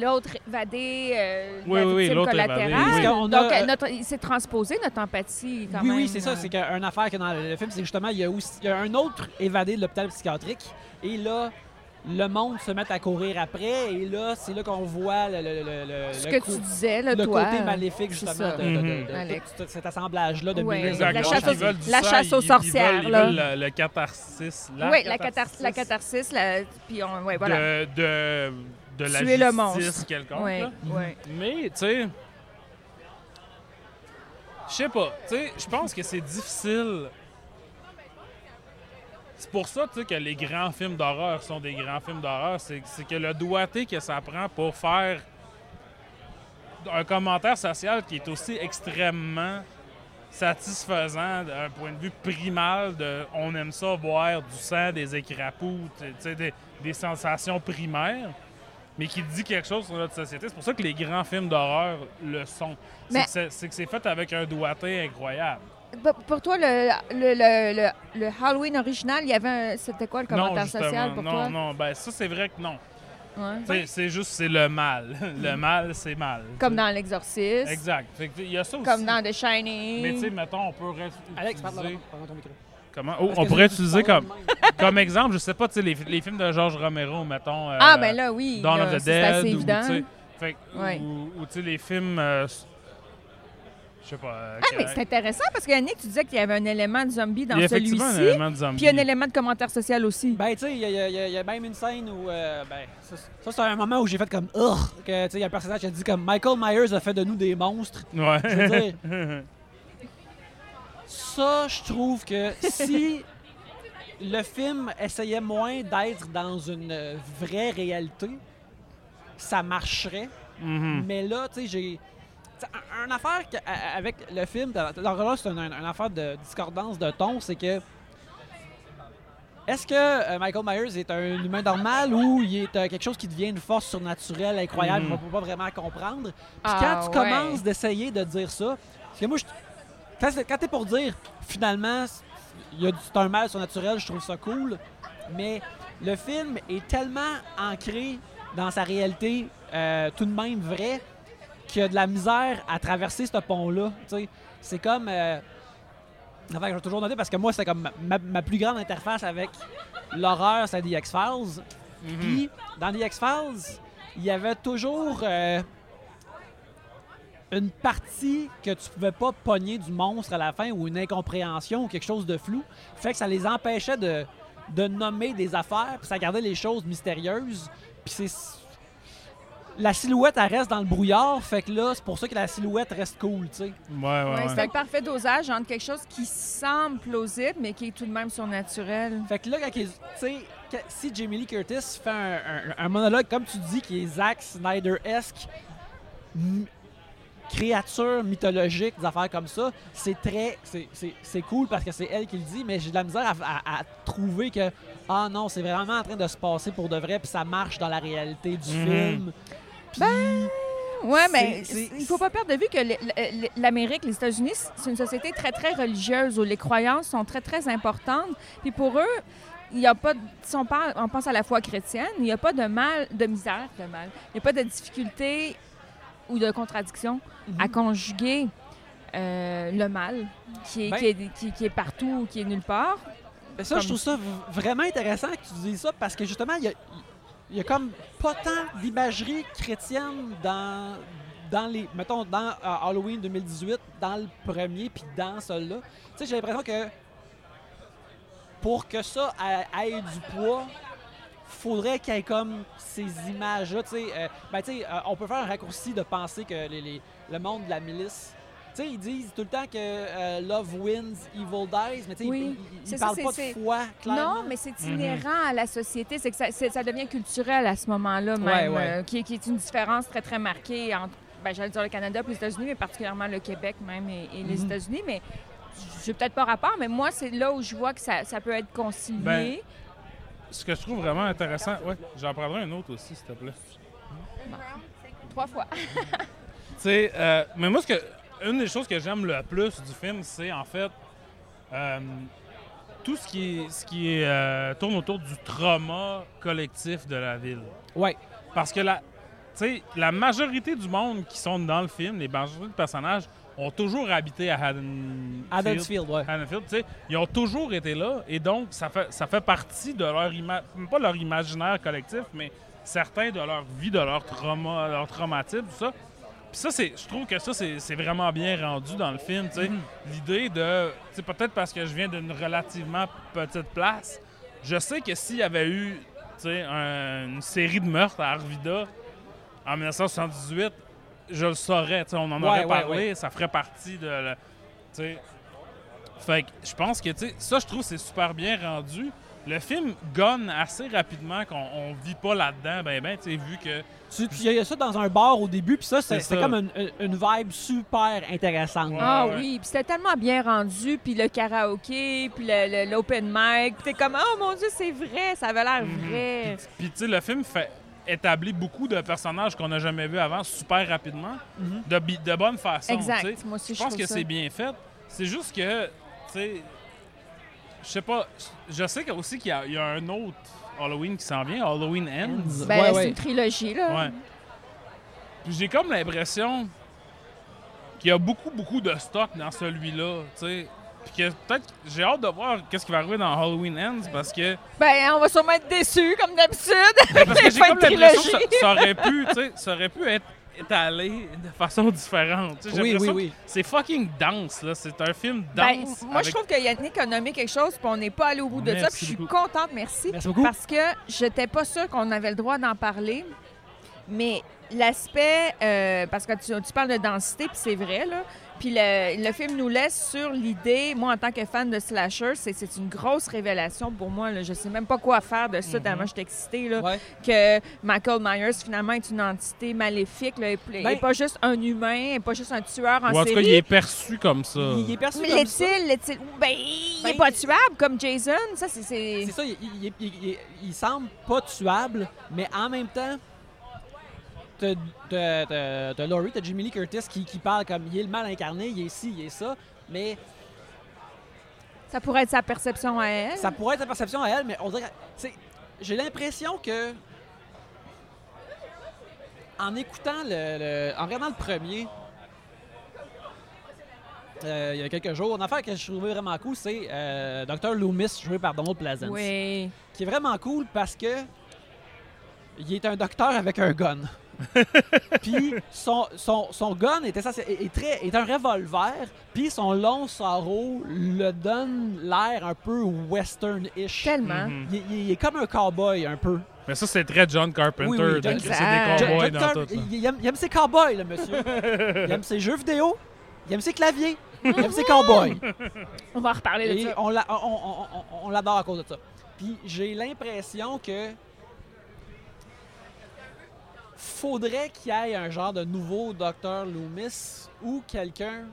L'autre évadé, euh, Oui, la oui, oui, collatérale. oui. A, Donc, notre, il s'est transposé notre empathie quand oui, même. oui, c'est ça. C'est qu'une affaire que dans le film, c'est justement, il y, a aussi, il y a un autre évadé de l'hôpital psychiatrique. Et là, le monde se met à courir après. Et là, c'est là qu'on voit le, le, le- le- Ce le que tu disais, là, le toi. côté maléfique, justement, ça. de, de- de- Mhm. de- Alex. tout cet assemblage-là de Ouais, milices la de chasse aux- la sang, chasse aux ils- sorcières, Ils là. veulent le, le catharsis. La Oui, la, cathar- catharsis la catharsis, la- puis on, ouais, voilà. de, de, la Tuer le justice monstre. quelconque. Là. Mais, tu sais, je sais pas, tu sais, je pense que c'est difficile. C'est pour ça, tu sais, que les grands films d'horreur sont des grands films d'horreur. C'est que le doigté que ça prend pour faire un commentaire social qui est aussi extrêmement satisfaisant d'un point de vue primal de on aime ça voir du sang, des sais, des, des sensations primaires, mais qui dit quelque chose sur notre société. C'est pour ça que les grands films d'horreur le sont. C'est Mais- que c'est- c'est que c'est fait avec un doigté incroyable. Pour- Pour toi, le, le, le, le- le Halloween original, il y avait un- C'était quoi le non, commentaire social pour non, toi? non, ben ça c'est vrai que non. Ouais. C'est juste, c'est le mal. *laughs* le mal, c'est mal. Comme dans L'Exorciste. Exact. Il y a ça aussi. Comme dans The Shining. Mais tu sais, mettons, on peut Alex, parle pendant ton micro. Comment? Oh, on pourrait utiliser comme, exemple, je sais pas, tu sais, les, les films de Georges Romero, mettons. euh, ah, ben là, oui. Dawn là, of the ça, c'est assez Dead. ou, évident. tu sais, Fait Ouais. Ou, ou, tu sais, les films. euh, je sais pas. euh, Ah, mais c'est intéressant parce que Yannick, tu disais qu'il y avait un élément de zombie dans il y a effectivement un celui-ci. élément de zombie. Puis il y a un élément de commentaire social aussi. Ben, tu sais, il y, a- y y même une scène où. euh, ben, ça, ça, c'est un moment où j'ai fait comme. Ugh! Que, tu sais, il y a un personnage qui a dit comme Michael Myers a fait de nous des monstres. Ouais. Je veux dire, *laughs* ça, je trouve que si le film essayait moins d'être dans une vraie réalité, ça marcherait. Mhm. Mais là, tu sais, j'ai. t'sais, un- Une affaire avec le film, dans- là, c'est une, une affaire de discordance de ton, c'est que. Est-ce que euh, Michael Myers est un humain normal ou il est euh, quelque chose qui devient une force surnaturelle incroyable Mhm. qu'on peut pas vraiment comprendre? Puis Ah, quand tu ouais. commences d'essayer de dire ça, parce que moi, je, quand, quand t'es pour dire finalement, c'est un mal surnaturel, je trouve ça cool, mais le film est tellement ancré dans sa réalité euh, tout de même vrai qu'il y a de la misère à traverser ce pont-là. C'est comme. Euh, enfin, je vais toujours noter parce que moi, c'est comme ma, ma plus grande interface avec l'horreur, c'est The X-Files. Mhm. Puis, dans The X-Files, il y avait toujours euh, une partie que tu pouvais pas pogner du monstre à la fin ou une incompréhension ou quelque chose de flou. Fait que ça les empêchait de, de nommer des affaires, puis ça gardait les choses mystérieuses. Puis c'est. La silhouette, elle reste dans le brouillard, fait que là, c'est pour ça que la silhouette reste cool, tu sais. Ouais, ouais, c'est le parfait dosage entre quelque chose qui semble plausible, mais qui est tout de même surnaturel. Fait que là, quand si Jamie Lee Curtis fait un, un- un monologue, comme tu dis, qui est Zack Snyder-esque, m- créature mythologique, des affaires comme ça, c'est très. c'est- C'est c'est cool parce que c'est elle qui le dit, mais j'ai de la misère à, à- à trouver que, ah non, c'est vraiment en train de se passer pour de vrai, puis ça marche dans la réalité du Mhm. film. Puis- Ouais, mais il faut pas perdre de vue que l'Amérique, les États-Unis, c'est une société très, très religieuse où les croyances sont très, très importantes. Puis pour eux, il n'y a pas, de- si on, parle, on pense à la foi chrétienne, il n'y a pas de mal, de misère, de mal. Il n'y a pas de difficulté ou de contradiction Mhm. à conjuguer euh, le mal qui est, Ben- qui, est, qui- qui est partout, qui est nulle part. Mais ça, Comme- je trouve ça vraiment intéressant que tu dises ça parce que justement, il y a, il y a comme pas tant d'imagerie chrétienne dans, dans les. Mettons, dans euh, Halloween 2018, dans le premier, puis dans celui-là. Tu sais, j'ai l'impression que pour que ça ait du poids, faudrait qu'il y ait comme ces images-là. Tu sais, euh, ben, tu sais, euh, on peut faire un raccourci de penser que les- les- le monde de la milice. Tu sais, ils disent tout le temps que euh, Love wins, evil dies, mais tu sais, Oui. ils- ils, ils C'est ça, parlent pas de c'est- foi, clairement. Non, mais c'est inhérent à la société. C'est que ça, devient culturel à ce moment-là, même, Ouais, ouais. euh, qui, est- qui est une différence très, très marquée entre, ben, j'allais dire le Canada et les États-Unis, mais particulièrement le Québec même et, et les Mhm. États-Unis. Mais j'ai peut-être pas rapport, mais moi, c'est là où je vois que ça, ça peut être concilié. Ben, Ce que je trouve vraiment intéressant, ouais, j'en prendrai un autre aussi, s'il te plaît. Trois fois. Tu sais, euh, mais moi, ce que, une des choses que j'aime le plus du film, c'est en fait euh, tout ce qui, est, ce qui est, euh, tourne autour du trauma collectif de la ville. Ouais. Parce que la, tu sais, la majorité du monde qui sont dans le film, les majorités de personnages, ont toujours habité à Haddonfield. Haddonfield, ouais. Haddonfield, tu sais, ils ont toujours été là et donc ça fait, ça fait partie de leur ima- pas leur imaginaire collectif, mais certains de leur vie, de leur trauma, leur traumatisme, tout ça. Puis ça, c'est, je trouve que ça, c'est, vraiment bien rendu dans le film, tu sais. L'idée de, tu sais, peut-être parce que je viens d'une relativement petite place, je sais que s'il y avait eu, tu sais, un- une série de meurtres à Arvida en 1978, je le saurais, tu sais, on en Ouais, aurait parlé, ouais. ça ferait partie de, le- tu sais. Fait que je pense que, tu sais, ça, je trouve que c'est super bien rendu. Le film gonne assez rapidement qu'on on vit pas là-dedans, ben, ben, tu sais, vu que Tu, y a ça dans un bar au début, puis ça, c'est C'est c'est ça. comme une, vibe super intéressante. Ouais. Ah oui, puis c'était tellement bien rendu, puis le karaoké, puis le- le- l'open mic, puis t'es comme oh mon dieu c'est vrai, ça avait l'air Mhm. vrai. Puis- Puis, tu sais, le film fait établit beaucoup de personnages qu'on n'a jamais vus avant super rapidement, de, bi- de bonne façon. Exact. Moi aussi Je je, pense que ça. c'est bien fait. C'est juste que, tu sais, je sais pas, je sais qu'il y a aussi qu'il y, a- il y a un autre Halloween qui s'en vient, Halloween Ends. Ben, Ouais, c'est ouais. une trilogie là. Ouais. Puis j'ai comme l'impression qu'il y a beaucoup, beaucoup de stock dans celui-là. tu sais. Puis que peut-être j'ai hâte de voir qu'est-ce qui va arriver dans Halloween Ends parce que Ben, on va sûrement être déçus, comme d'habitude. ben, parce que *laughs* j'ai comme l'impression que ça, trilogie. ça aurait pu, tu sais, ça aurait pu être étalé de façon différente. Tu sais, j'ai Oui, oui, oui. C'est fucking dense là, c'est un film Ben, dense. moi, je trouve que Yannick a nommé quelque chose, puis on n'est pas allé au bout de ça. Puis je suis contente, merci. Merci beaucoup. Parce que j'étais pas sûre qu'on avait le droit d'en parler. Mais l'aspect, euh, parce que tu, tu parles de densité, puis c'est vrai, là. Puis le, le film nous laisse sur l'idée, moi en tant que fan de slasher, c'est, c'est une grosse révélation pour moi. Là. Je sais même pas quoi faire de ça, tellement je suis excitée. Là, Ouais. Que Michael Myers, finalement, est une entité maléfique. Là, et, Ben- et pas juste un humain, et pas juste un tueur en Ou en tout série. cas, il est perçu comme ça. Il, est perçu Mais comme ça. l'est-il? l'est-il? Ben, il Ben, est pas tuable comme Jason. Ça, c'est... c'est- C'est ça, il, il- il- il- il semble pas tuable, mais en même temps, t'as t'as Laurie, t'as Jimmy Lee Curtis qui, qui parle comme il est le mal incarné, il est ci, il est ça, mais Ça pourrait être sa perception à elle. ça pourrait être sa perception à elle, mais on dirait. J'ai l'impression que. En écoutant le. le- en regardant le premier. euh, il y a quelques jours, une affaire que je trouvais vraiment cool, c'est euh, Dr. Loomis, joué par Donald Pleasance. Oui. qui est vraiment cool parce que il est un docteur avec un gun. *laughs* puis son, son, son gun est, essentiel- est, est très, est un revolver, puis son long sarrau le donne l'air un peu western-ish. Tellement. Mhm. Il, il- il est comme un cowboy un peu. Mais ça, c'est très John Carpenter. Oui, oui, John- c'est des Jo- cowboys John dans tout. là. il, aime, il aime ses cowboys, le monsieur. il aime ses jeux vidéo, il aime ses claviers, il aime ses cowboys. On va en reparler de Et ça. on l'a- on- on- on- on l'adore à cause de ça. Puis j'ai l'impression que faudrait qu'il y ait un genre de nouveau Dr. Loomis ou quelqu'un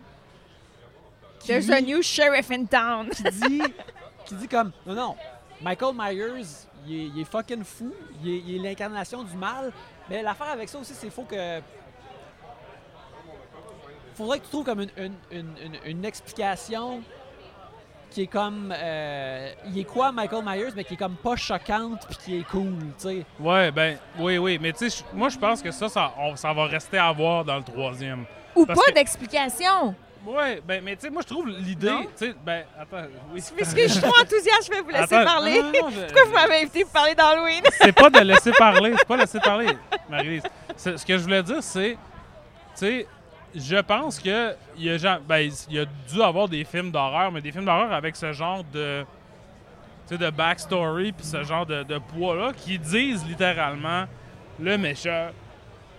There's a new sheriff in town. qui dit qui dit comme non non Michael Myers il est, il est fucking fou il est, l'incarnation du mal mais l'affaire avec ça aussi c'est faut que faudrait que tu trouves comme une, une- une- une explication qui est comme euh, il est quoi Michael Myers mais qui est comme pas choquante puis qui est cool tu sais Ouais, ben, oui, oui. Mais tu sais, moi, je pense que ça, ça, on- ça va rester à voir dans le troisième. Ou Parce pas que- d'explication. Ouais, ben, mais tu sais, moi, je trouve l'idée. Tu sais, ben, attends, oui. Puisque je suis trop enthousiaste, je vais vous laisser Attends, parler. non, non, non, je- Pourquoi vous m'avez invité pour parler d'Halloween? C'est pas de laisser parler, c'est pas laisser parler, Marie-Lise. Ce que je voulais dire, c'est, tu sais, je pense que il y a, ben, il y a dû avoir des films d'horreur, mais des films d'horreur avec ce genre de, de backstory puis ce genre de, de poids-là qui disent littéralement le méchant,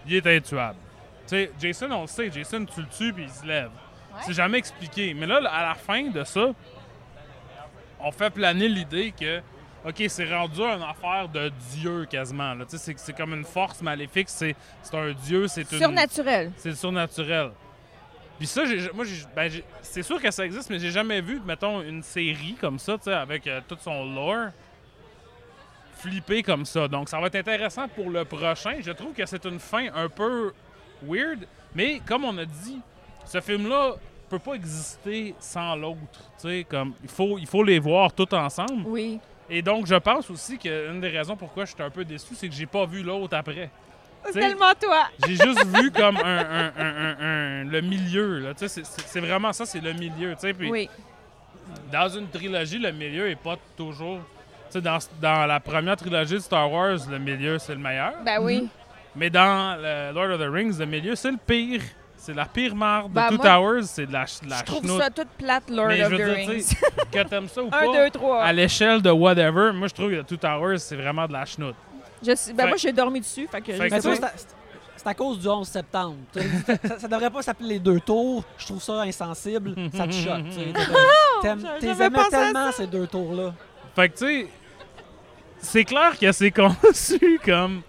il est intuable. Tu sais, Jason, on le sait, Jason, tu le tues puis il se lève. C'est jamais expliqué. Mais là, à la fin de ça, on fait planer l'idée que, OK, c'est rendu une affaire de Dieu quasiment. C'est comme une force maléfique, c'est c'est un Dieu, c'est une. Surnaturel. C'est surnaturel. Puis ça, moi, j'ai- ben, c'est sûr que ça existe, mais j'ai jamais vu, mettons, une série comme ça, tu sais, avec euh, tout son lore, flipper comme ça. Donc, ça va être intéressant pour le prochain. Je trouve que c'est une fin un peu weird, mais comme on a dit, ce film-là peut pas exister sans l'autre. Tu sais, comme, il faut, il faut les voir tous ensemble. Oui. Et donc, je pense aussi qu'une des raisons pourquoi je suis un peu déçu, c'est que j'ai pas vu l'autre après. C'est tellement toi. J'ai juste vu comme un, un- un- un- le milieu. C'est vraiment ça, c'est le milieu. Puis Oui. Dans une trilogie, le milieu est pas toujours. Dans, dans la première trilogie de Star Wars, le milieu, c'est le meilleur. Ben oui. Mais dans le Lord of the Rings, le milieu, c'est le pire. C'est la pire marde Ben, de Two moi, Towers, c'est de la, de la Je trouve chenoute. ça toute plate, Lord Mais of je the dire, Rings. que t'aimes ça *laughs* ou pas, Un, deux, trois. à l'échelle de whatever, moi je trouve que Two Towers, c'est vraiment de la chenoute. Je sais- ben Fait- moi, j'ai dormi dessus. Fait que Fait c'est à- cause du 11 septembre. *laughs* Ça, ça devrait pas s'appeler les deux tours. Je trouve ça insensible. Ça te choque. *laughs* T'es à tellement ces deux tours-là. Fait que, tu sais, c'est clair que c'est conçu comme.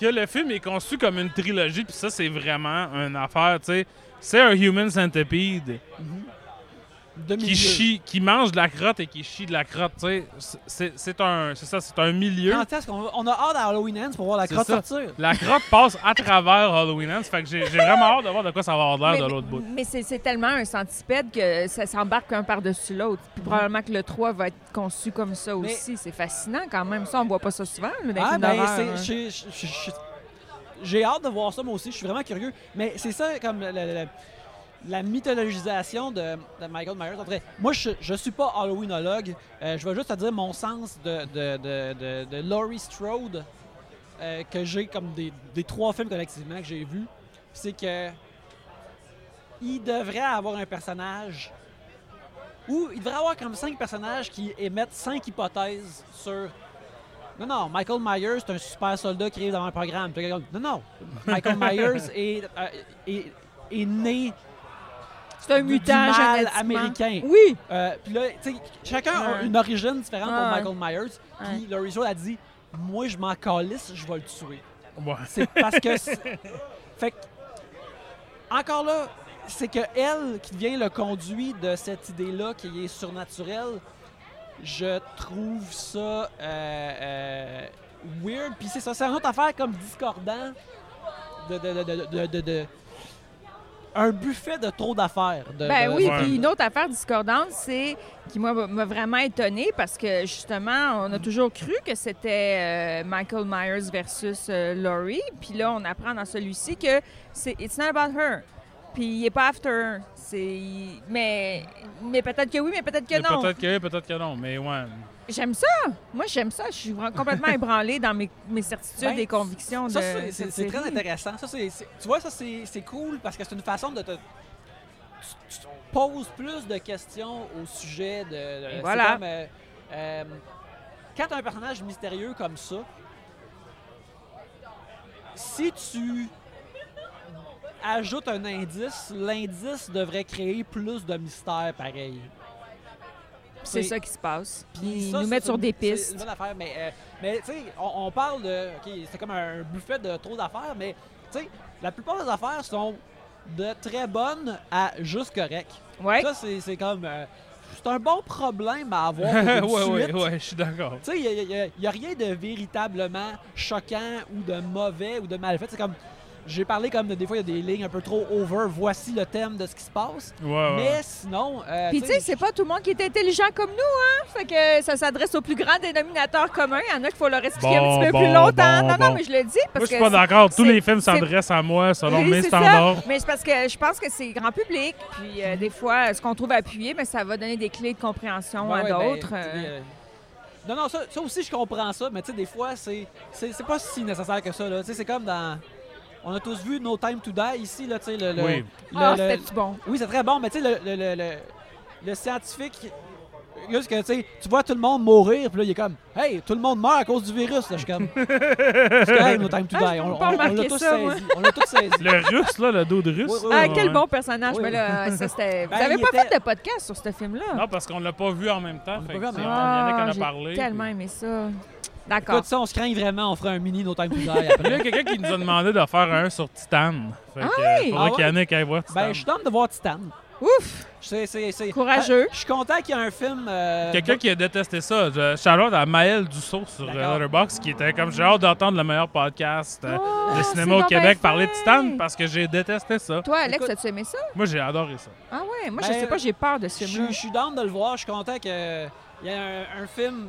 Que le film est conçu comme une trilogie, puis ça, c'est vraiment une affaire, tu sais. C'est un human centipede De qui chie, qui mange de la crotte et qui chie de la crotte, tu sais. C'est- C'est un. C'est ça, c'est un milieu. Quand est-ce qu'on on a hâte à Halloween Ends pour voir la crotte ça. sortir? La crotte passe à travers Halloween Ends, fait que j'ai vraiment hâte de voir de quoi ça va avoir l'air Mais, de l'autre bout. mais c'est tellement un centipède que ça s'embarque un par-dessus l'autre. Puis probablement que le 3 va être conçu comme ça Mais- aussi. C'est fascinant quand même. Ça, on voit pas ça souvent, dans les Ah, films ben, c'est- hein. j'ai- hâte de voir ça, moi aussi. Je suis vraiment curieux. Mais c'est ça, comme le- le- le- la mythologisation de, de Michael Myers. Moi, je, je suis pas Halloweenologue. Euh, je vais juste te dire mon sens de, de, de, de, de Laurie Strode euh, que j'ai comme des, des trois films collectivement que j'ai vus. C'est que il devrait avoir un personnage ou il devrait avoir comme cinq personnages qui émettent cinq hypothèses sur non, non, Michael Myers, c'est un super soldat qui arrive dans un programme. Non, non, Michael *laughs* Myers est, euh, est, est né C'est un mutant du mal génétiquement. américain. Oui. Euh, puis là, tu sais, chacun a une origine différente Ouais. pour Michael Myers. Puis Ouais. Laurie Strode a dit Moi, je m'en calisse, je vais le tuer. Ouais. C'est parce que. c'est- *laughs* fait que. Encore là, c'est que elle qui devient le conduit de cette idée-là qui est surnaturelle. Je trouve ça euh, euh, weird. Puis c'est ça, c'est une autre affaire comme discordant de. de, de, de, de- de- de- un buffet de trop d'affaires. de- Ben de- oui, puis une autre affaire discordante, c'est qui moi, m'a vraiment étonnée parce que justement, on a toujours cru que c'était euh, Michael Myers versus euh, Laurie, puis là, on apprend dans celui-ci que c'est It's not about her. Puis il est pas after her. C'est mais mais peut-être que oui, mais peut-être que Mais non. Peut-être que oui, peut-être que non, mais ouais. J'aime ça. Moi, j'aime ça. Je suis complètement ébranlée dans mes, mes certitudes Ben, et convictions de Ça, c'est- très intéressant. Ça, tu vois, ça, c'est cool parce que c'est une façon de te. Tu, poses plus de questions au sujet de. voilà. comme, euh, euh, quand tu as un personnage mystérieux comme ça, si tu ajoutes un indice, l'indice devrait créer plus de mystère pareil. C'est ça qui se passe. Puis ils nous mettent sur des c'est une pistes. bonne affaire, mais, euh, mais tu sais, on, on parle de. OK, c'est comme un buffet de trop d'affaires, mais tu sais, la plupart des affaires sont de très bonnes à juste correct. Ouais. Ça, c'est c'est comme. euh, c'est un bon problème à avoir. *laughs* ouais, suite. ouais, je suis d'accord. Tu sais, il n'y a, rien de véritablement choquant ou de mauvais ou de mal fait. C'est comme. J'ai parlé comme de, des fois, il y a des lignes un peu trop over. Voici le thème de ce qui se passe. Ouais, ouais. Mais sinon. euh, Puis tu sais, c'est pas tout le monde qui est intelligent comme nous, hein? Fait que ça s'adresse au plus grand dénominateur commun. Il y en a qu'il faut leur expliquer Bon, un petit peu bon, plus longtemps. bon, non, non, mais je le dis Moi, parce je suis pas d'accord. Tous les films s'adressent à moi selon Oui, mes ça. standards. Mais c'est parce que je pense que c'est grand public. Puis euh, des fois, ce qu'on trouve appuyé, mais ça va donner des clés de compréhension à ouais, ben, d'autres. euh. euh, Non, non, ça, ça aussi, je comprends ça, mais tu sais, des fois, c'est c'est c'est pas si nécessaire que ça. là. Tu sais, c'est comme dans. On a tous vu No Time to Die ici, là, tu sais. Le, le- Oui. le- Ah, le- c'était bon. oui, c'est très bon, mais tu sais, le, le, le, le- le scientifique. Juste que, tu sais, tu vois tout le monde mourir, puis là, il est comme, hey, tout le monde meurt à cause du virus, là. Je suis comme, *laughs* c'est correct, No Time to Ah, Die. On, pas on- on l'a remarquer tous ça, moi. saisi. On l'a tous saisi. Le russe, là, le dos de russe. Oui, oui, Ah, ouais. quel bon personnage. Oui, mais oui. là, ça, c'était... *laughs* Vous Ben, avez il pas était- fait de podcast sur ce film-là? Non, parce qu'on l'a pas vu en même temps. On l'a fait pas vu en même. Il y en a qui en Ah, a j'ai parlé. tellement puis- aimé ça. D'accord. Écoute, ça, on se craint vraiment, on fera un mini No Time to Die *laughs* Il y a quelqu'un qui nous a demandé de faire un sur Titan. Fait que, Ah oui? faudrait Ah ouais? qu'Yannick aille voir Titan. Ben, je tente de voir Titan. Ouf! C'est- c'est- c'est- Courageux. Ah, Je suis content qu'il y ait un film. euh, Quelqu'un qui a détesté ça. Je- Shout-out à Maël Dussault sur D'accord. euh, Letterboxd qui était comme j'ai hâte d'entendre le meilleur podcast euh, Oh, de cinéma au donc Québec parler de fin. Titan parce que j'ai détesté ça. Toi, Alex, Écoute- as-tu aimé ça? Moi, j'ai adoré ça. Ah ouais, moi, je Ben, sais pas, j'ai peur de ce Je suis- film-là. je suis down de le voir. Je suis content qu'il y ait un, un film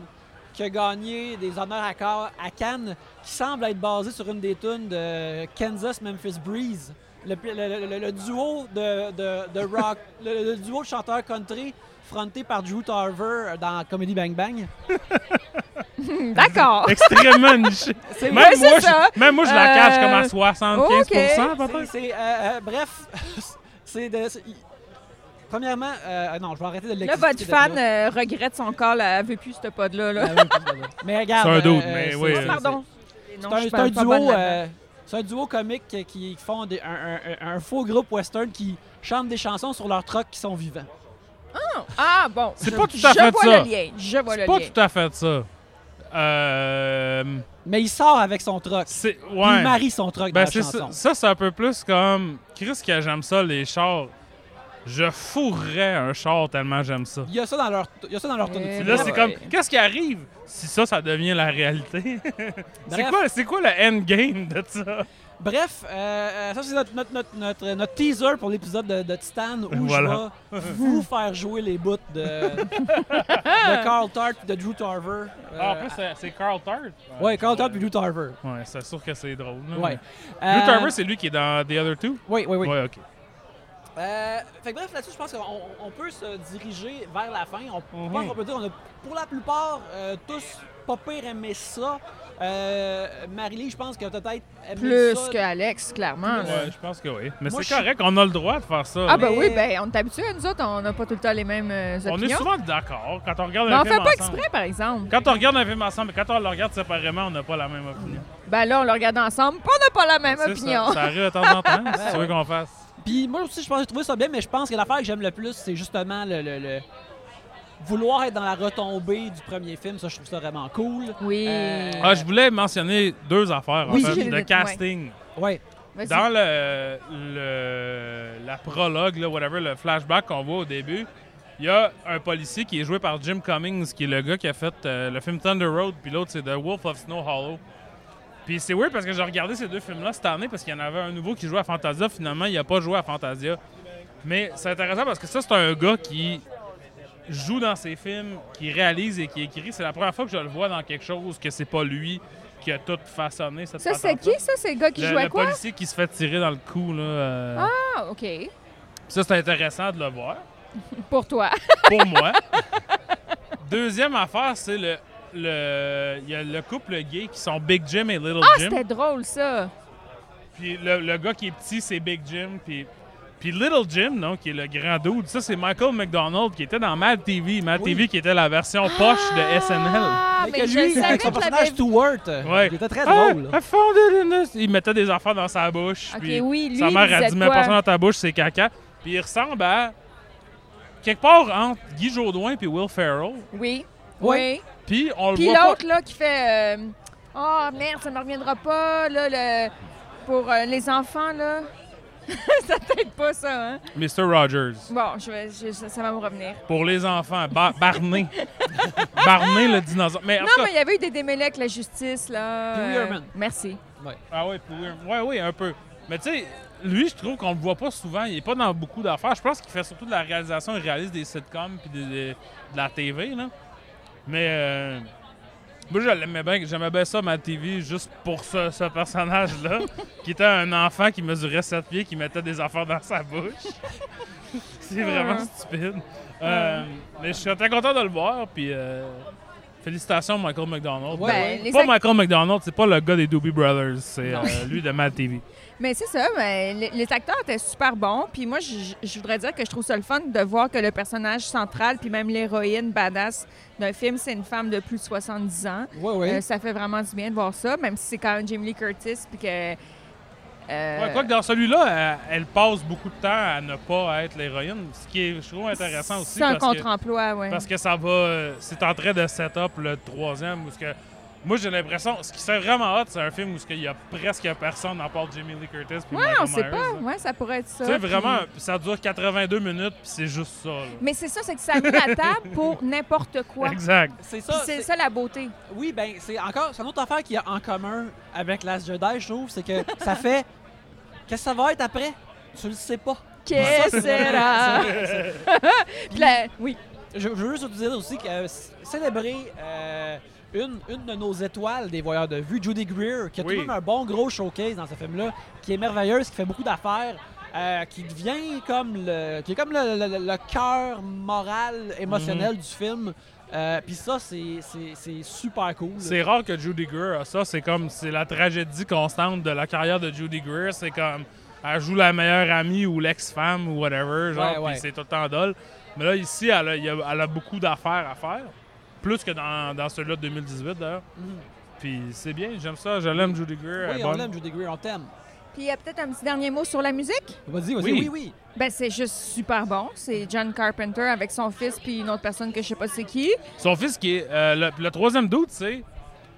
qui a gagné des honneurs à, Ca- à Cannes qui semble être basé sur une des tunes de Kansas Memphis Breeze. Le, le- le- le duo de, de- de rock, *laughs* le, le duo de chanteurs country fronté par Drew Tarver dans Comedy Bang Bang. *laughs* D'accord. Extrêmement niché. *laughs* C'est Même, moi, ça. je, même moi, je la cache Euh, comme à 75 ok. C'est- peut-être. euh, euh, bref, c'est de. Premièrement, euh, non, je vais arrêter de Là, l'expliquer. votre fan euh, regrette son corps, là, elle veut plus ce pod-là. Là. *laughs* Mais regarde. C'est un doute, euh, mais c'est- oui, c'est- euh, Pardon. C'est un, duo, c'est un duo comique qui- qui font des- un, un- un faux groupe western qui chante des chansons sur leurs trucks qui sont vivants. Ah, bon. C'est pas tout à fait Je vois ça. le lien. Je vois le C'est pas lien. tout à fait ça. Euh, Mais il sort avec son truck. ouais. Il marie son truck Ben, dans la ça, chanson. ça c'est un peu plus comme Chris que j'aime ça les chars. Je fourrais un char tellement j'aime ça. Il y a ça dans leur, il y a ça dans leur Puis là Ouais. c'est comme qu'est-ce qui arrive si ça ça devient la réalité? *laughs* C'est quoi c'est quoi le endgame de ça? Bref, euh, euh, ça c'est notre, notre, notre, notre, notre teaser pour l'épisode de, de Titan où Voilà. je vais vous faire jouer les bouts de, de Carl Tart et de Drew Tarver. Ah, en Euh, plus c'est- Carl Tart. ouais, Carl Tart et Drew Tarver. Ouais, c'est sûr que c'est drôle. là, Ouais. mais- Drew Euh, Tarver c'est lui qui est dans The Other Two? Oui, oui, oui. Ouais, OK. Euh, fait que bref, là-dessus, je pense qu'on on peut se diriger vers la fin. On Mhm. pense qu'on peut dire qu'on a, pour la plupart, euh, tous pas pire aimé ça. Euh, Marie-Lee, je pense que peut-être aimé Plus ça. que Alex, clairement. Ouais, je pense que oui. Mais c'est correct, on a le droit de faire ça. Ah, ben Mais- oui, ben, on est habitués, nous autres, on n'a pas tout le temps les mêmes euh, on est opinions. souvent d'accord quand on regarde Mais un on film fait pas ensemble. exprès, par exemple. Quand on regarde un film ensemble, mais quand on le regarde séparément, on n'a pas la même opinion. Ben là, on le regarde ensemble, puis on n'a pas la même opinion. Ça, ça arrive de temps en temps, *laughs* si tu veux qu'on fasse. Puis moi aussi, je pense que j'ai trouvé ça bien, mais je pense que l'affaire que j'aime le plus, c'est justement le, le- le- vouloir être dans la retombée du premier film. Ça, je trouve ça vraiment cool. Oui. Euh, Ah, je voulais mentionner deux affaires, Oui, en fait, le- casting. Ouais. Vas-y. Dans le, le- la prologue, là, whatever, le flashback qu'on voit au début, il y a un policier qui est joué par Jim Cummings, qui est le gars qui a fait euh, le film Thunder Road, puis l'autre c'est The Wolf of Snow Hollow. Puis c'est weird parce que j'ai regardé ces deux films-là cette année parce qu'il y en avait un nouveau qui jouait à Fantasia. Finalement, il n'a pas joué à Fantasia. Mais c'est intéressant parce que ça, c'est un gars qui joue dans ses films, qui réalise et qui écrit. C'est la première fois que je le vois dans quelque chose que c'est pas lui qui a tout façonné cette Ça, c'est qui, ça? C'est le gars qui Le, jouait le quoi? policier qui se fait tirer dans le cou. Là, euh, Ah, OK. Ça, c'est intéressant de le voir, *laughs* Pour toi. pour moi. *laughs* Deuxième affaire, c'est le. Le- Il y a le couple gay qui sont Big Jim et Little Ah, Jim. c'était drôle, ça. Puis le, le gars qui est petit, c'est Big Jim. Puis, puis Little Jim, non, qui est le grand dude, ça, c'est Michael McDonald qui était dans Mad TV. Mad Oui. TV qui était la version poche de SNL. Ah, Mais mais que je lui, savais avec son que je personnage l'avais Stewart, Ouais. il était très Ah, drôle. I found it in this- Il mettait des affaires dans sa bouche. Puis oui, lui, sa il mère a dit Mets pas ça dans ta bouche, c'est caca. Puis il ressemble à. Quelque part entre Guy Jodoin et Will Ferrell. Oui. Ouais. Oui. Puis on le Puis l'autre, là, qui fait... euh, Oh, merde, ça ne me reviendra pas, là, le... pour euh, les enfants, là. *laughs* ça t'aide pas, ça, hein? Mr. Rogers. Bon, je vais, je- ça, ça va me revenir. Pour les enfants. Ba- Barney. *laughs* Barney le dinosaure. Mais Non, cas- mais il y avait eu des démêlés avec la justice, là. Euh. Merci. Ah oui, ouais, oui, un peu. Mais tu sais, lui, je trouve qu'on le voit pas souvent. Il est pas dans beaucoup d'affaires. Je pense qu'il fait surtout de la réalisation. Il réalise des sitcoms puis de, de- de la TV, là. Mais euh, moi, je l'aimais bien. J'aimais bien ça, ma TV, juste pour ce, ce personnage-là, *laughs* qui était un enfant qui mesurait 7 pieds, qui mettait des affaires dans sa bouche. *laughs* C'est vraiment stupide. Euh, mais je suis très content de le voir. Puis euh, félicitations, Michael McDonald. Ouais, Ben, Pas Michael McDonald, c'est pas le gars des Doobie Brothers, c'est euh, lui de Mad TV. *laughs* Mais c'est ça, mais les, les acteurs étaient super bons. Puis moi, je, je voudrais dire que je trouve ça le fun de voir que le personnage central, puis même l'héroïne badass d'un film, c'est une femme de plus de 70 ans. Ouais, ouais. Euh, ça fait vraiment du bien de voir ça, même si c'est quand même Jamie Lee Curtis, puis que... euh, Ouais, quoi que dans celui-là, elle, elle passe beaucoup de temps à ne pas être l'héroïne, ce qui est, je trouve, intéressant aussi. C'est un parce contre-emploi, oui. Parce que ça va. euh, C'est en train de set up le troisième. Où ce que, moi, j'ai l'impression. Ce qui serait vraiment hot, c'est un film où ce qu'il y a presque personne à part Jamie Lee Curtis. puis Ouais, Michael on sait Myers, pas. là. Ouais, ça pourrait être ça. Tu sais, puis- vraiment, ça dure 82 minutes, puis c'est juste ça. là. Mais c'est ça, c'est que ça a mis la table pour n'importe quoi. Exact. C'est ça. c'est ça la beauté. Oui, ben c'est encore c'est une autre affaire qu'il y a en commun avec Last Jedi, je trouve, c'est que ça fait qu'est-ce que ça va être après? Tu le sais pas. Que Ça, c'est- sera? *laughs* Oui. Je, je veux juste vous dire aussi que euh, célébrer euh, une, une de nos étoiles des voyeurs de vue, Judy Greer, qui a Oui. tout de même un bon gros showcase dans ce film-là, qui est merveilleuse, qui fait beaucoup d'affaires, euh, qui devient comme le, qui est comme le, le- le cœur moral, émotionnel du film. Euh, Puis ça, c'est- super cool. C'est rare que Judy Greer a ça. C'est comme. C'est la tragédie constante de la carrière de Judy Greer. C'est comme. Elle joue la meilleure amie ou l'ex-femme ou whatever. Genre, Ouais, c'est tout le temps dole. Mais là, ici, elle a- elle a beaucoup d'affaires à faire. Plus que dans, dans celui-là de 2018, d'ailleurs. Mhm. Puis c'est bien, j'aime ça. Je l'aime, Judy Greer. Oui, on l'aime, Judy Greer, on t'aime. Puis il y a peut-être un petit dernier mot sur la musique? Vas-y, vas-y, Oui. oui, oui. Ben, c'est juste super bon. C'est John Carpenter avec son fils puis une autre personne que je sais pas c'est qui. Son fils, qui est. euh, le, le troisième doute, c'est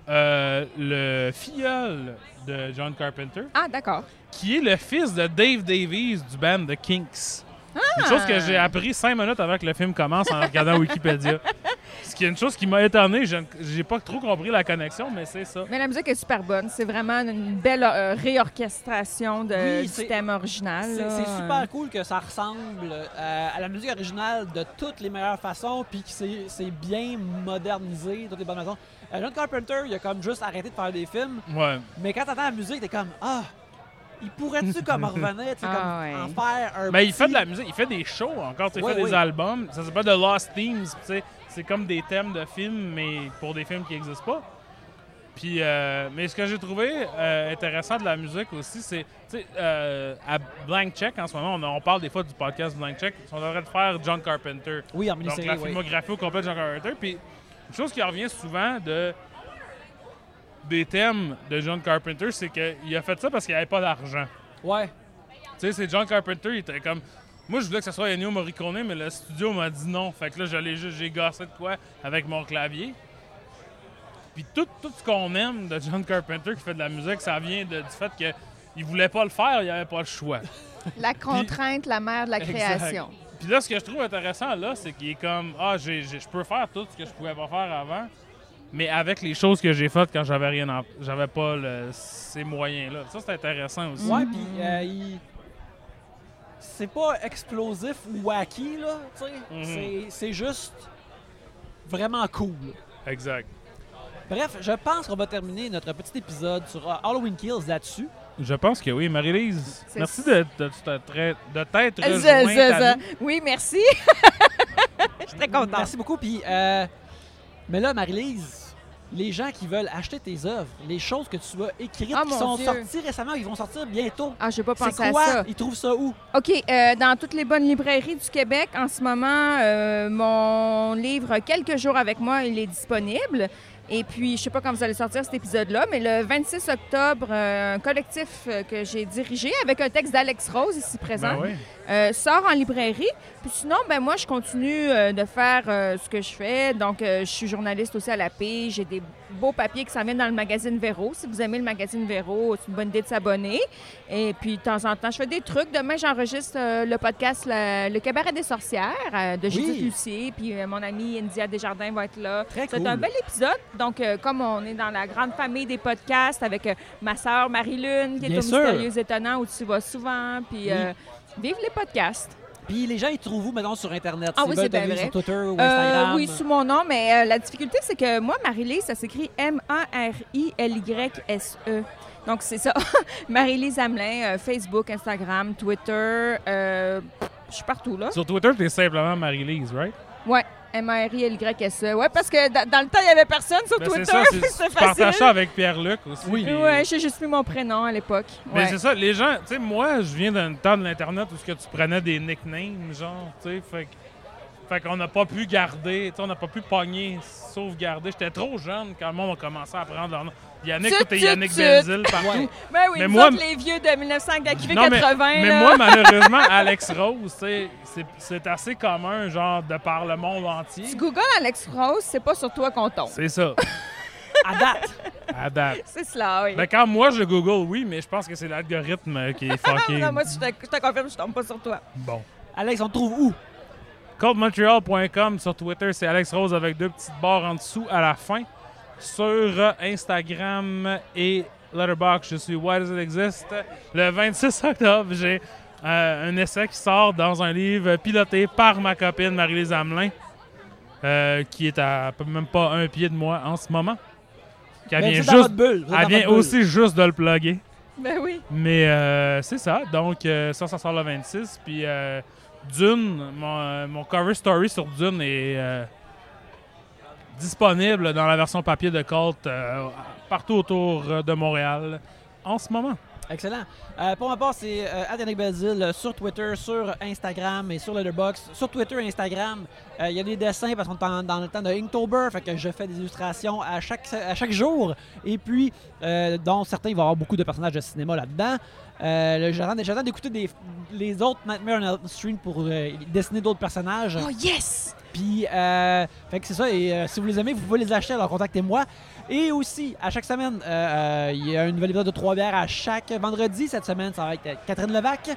euh, le filleul de John Carpenter, Ah, d'accord. qui est le fils de Dave Davies du band The Kinks. Une chose que j'ai appris cinq minutes avant que le film commence en regardant Wikipédia. *laughs* Ce qui est une chose qui m'a étonné. Je n- J'ai pas trop compris la connexion, mais c'est ça. Mais la musique est super bonne. C'est vraiment une belle euh, réorchestration de, Oui, du c'est- thème original. C'est super cool que ça ressemble euh, à la musique originale de toutes les meilleures façons, puis que c'est bien modernisé de toutes les bonnes façons. Euh, John Carpenter, il a comme juste arrêté de faire des films, Ouais. mais quand t'entends la musique, t'es comme Ah, il pourrait-tu comme *laughs* revenir, tu sais, Ah comme ouais. en faire un Mais il petit- fait de la musique, il fait des shows encore, tu sais, il fait oui. des albums. Ça s'appelle The Lost Themes, tu sais. C'est comme des thèmes de films, mais pour des films qui n'existent pas. Puis, euh, mais ce que j'ai trouvé euh, intéressant de la musique aussi, c'est, tu sais, euh, à Blank Check en ce moment, on, on parle des fois du podcast Blank Check, on devrait faire John Carpenter. Oui, en Donc mini-série, la oui. filmographie au complet de John Carpenter. Puis une chose qui revient souvent de des thèmes de John Carpenter, c'est qu'il a fait ça parce qu'il avait pas d'argent. Ouais. Tu sais, c'est John Carpenter, il était comme. Moi, je voulais que ce soit Ennio Morricone, mais le studio m'a dit non. Fait que là, j'allais juste, j'ai gossé de quoi avec mon clavier. Puis tout, tout ce qu'on aime de John Carpenter qui fait de la musique, ça vient de- du fait qu'il voulait pas le faire, il avait pas le choix. La contrainte, la mère de la Exact. création. Puis là, ce que je trouve intéressant là, c'est qu'il est comme Ah, je peux faire tout ce que je pouvais pas faire avant, mais avec les choses que j'ai faites quand j'avais rien en- j'avais pas le- ces moyens-là. Ça, c'est intéressant aussi. Ouais, puis euh, il... c'est pas explosif ou wacky, là, tu sais. Mhm. C'est- C'est juste vraiment cool. Exact. Bref, je pense qu'on va terminer notre petit épisode sur euh, Halloween Kills là-dessus. Je pense que oui. Marie-Lise, merci de, de, de, t'être rejointe. Oui, merci. *laughs* Je suis très contente. Merci beaucoup. Puis, euh, mais là, Marie-Lise, les gens qui veulent acheter tes œuvres, les choses que tu as écrites, Ah, qui sont Dieu. sorties récemment, ils vont sortir bientôt. Ah, je n'ai pas pensé à quoi? ça. Ils trouvent ça où? OK, euh, dans toutes les bonnes librairies du Québec, en ce moment, euh, mon livre Quelques jours avec moi, il est disponible. Et puis, je sais pas quand vous allez sortir cet épisode-là, mais le 26 octobre, euh, un collectif euh, que j'ai dirigé avec un texte d'Alex Rose ici présent Ben oui. euh, sort en librairie. Puis sinon, ben moi, je continue euh, de faire ce que je fais. Donc, je suis journaliste aussi à la Pige. J'ai des beaux papiers qui s'en viennent dans le magazine Véro. Si vous aimez le magazine Véro, c'est une bonne idée de s'abonner. Et puis, de temps en temps, je fais des trucs. Demain, j'enregistre euh, le podcast Le Cabaret des sorcières euh, de Judith Oui. Lucier. Puis, euh, mon amie India Desjardins va être là. Très C'est cool. un bel épisode. Donc, comme on est dans la grande famille des podcasts avec ma sœur Marie-Lune, qui est Bien au sûr. Mystérieux Étonnant, où tu vas souvent. Puis, Oui. vive les podcasts. Puis les gens, ils trouvent où, maintenant, sur Internet? Ah oui, c'est bien vrai. sur Twitter ou Euh, Instagram? oui, sous mon nom, mais euh, la difficulté, c'est que moi, Marie-Lise, ça s'écrit M-A-R-I-L-Y-S-E. E. Donc, c'est ça. *laughs* Marie-Lise Hamelin, euh, Facebook, Instagram, Twitter. euh, je suis partout, là. Sur Twitter, t'es simplement Marie-Lise, right? Ouais, M-A-R-I-L-Y-S-E. E. Ouais, parce que dans, dans le temps, il n'y avait personne sur Ben, Twitter. c'est ça, c'est- *laughs* c'est tu partages facile. ça avec Pierre-Luc aussi. Oui. puis- Ouais, j'ai juste mis mon prénom à l'époque. Mais Ouais. c'est ça, les gens, tu sais, moi, je viens d'un temps de l'Internet où ce que tu prenais des nicknames, genre, tu sais, fait que- Fait qu'on n'a pas pu garder, tu sais, on n'a pas pu pogner, sauvegarder. J'étais trop jeune quand le monde a commencé à prendre leur nom. Yannick, Tut, tut, Yannick. Benzil partout. Ouais. Ben oui, Mais moi- autres, les vieux de 1980, Non, mais, 80, mais moi, malheureusement, *laughs* Alex Rose, tu sais, c'est- c'est assez commun, genre, de par le monde entier. Tu googles Alex Rose, c'est pas sur toi qu'on tombe. C'est ça, *laughs* À date. à date. C'est cela, oui. Ben, quand moi, je Google, oui, mais je pense que c'est l'algorithme qui est *laughs* fucké. non, moi, je te, je te confirme, je tombe pas sur toi. Bon. Alex, on te trouve où? ColdMontreal.com sur Twitter, c'est Alex Rose avec deux petites barres en dessous à la fin. Sur Instagram et Letterboxd, je suis Why Does It Exist? Le 26 octobre, j'ai euh, un essai qui sort dans un livre piloté par ma copine Marie-Lise Hamelin, euh, qui est à même pas un pied de moi en ce moment. Qui elle vient, juste, bulle. elle vient aussi juste de le plugger. Ben oui. Mais euh, c'est ça. Donc, euh, ça, ça sort le 26. Puis, euh, Dune, mon, mon cover story sur Dune est euh, disponible dans la version papier de Colt euh, partout autour euh, de Montréal en ce moment. Excellent. Euh, pour ma part, c'est euh, Yannick Belzil sur Twitter, sur Instagram et sur Letterboxd. Sur Twitter et Instagram, euh, il y a des dessins parce qu'on est dans le temps de Inktober, fait que je fais des illustrations à chaque, à chaque jour. Et puis, euh, dont certains, il va y avoir beaucoup de personnages de cinéma là-dedans. Euh, J'attends j'attends d'écouter des- les autres Nightmare on Elm Street pour euh, dessiner d'autres personnages. Oh yes! Puis, euh, fait que c'est ça. Et euh, si vous les aimez, vous pouvez les acheter. Alors, contactez-moi. Et aussi, à chaque semaine, euh, euh, il y a un nouvel épisode de Trois bières à chaque vendredi. Cette semaine, ça va être euh, Catherine Levac.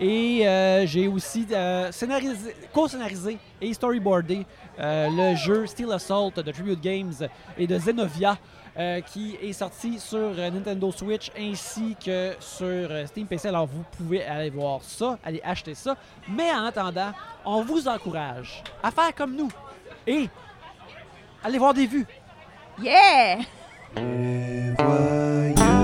Et j'ai aussi scénarisé, co-scénarisé et storyboardé le jeu Steel Assault de Tribute Games et de Zenovia. Euh, qui est sorti sur euh, Nintendo Switch ainsi que sur euh, Steam PC. Alors vous pouvez aller voir ça, aller acheter ça. Mais en attendant, on vous encourage à faire comme nous et aller voir des vues. Yeah! Et voilà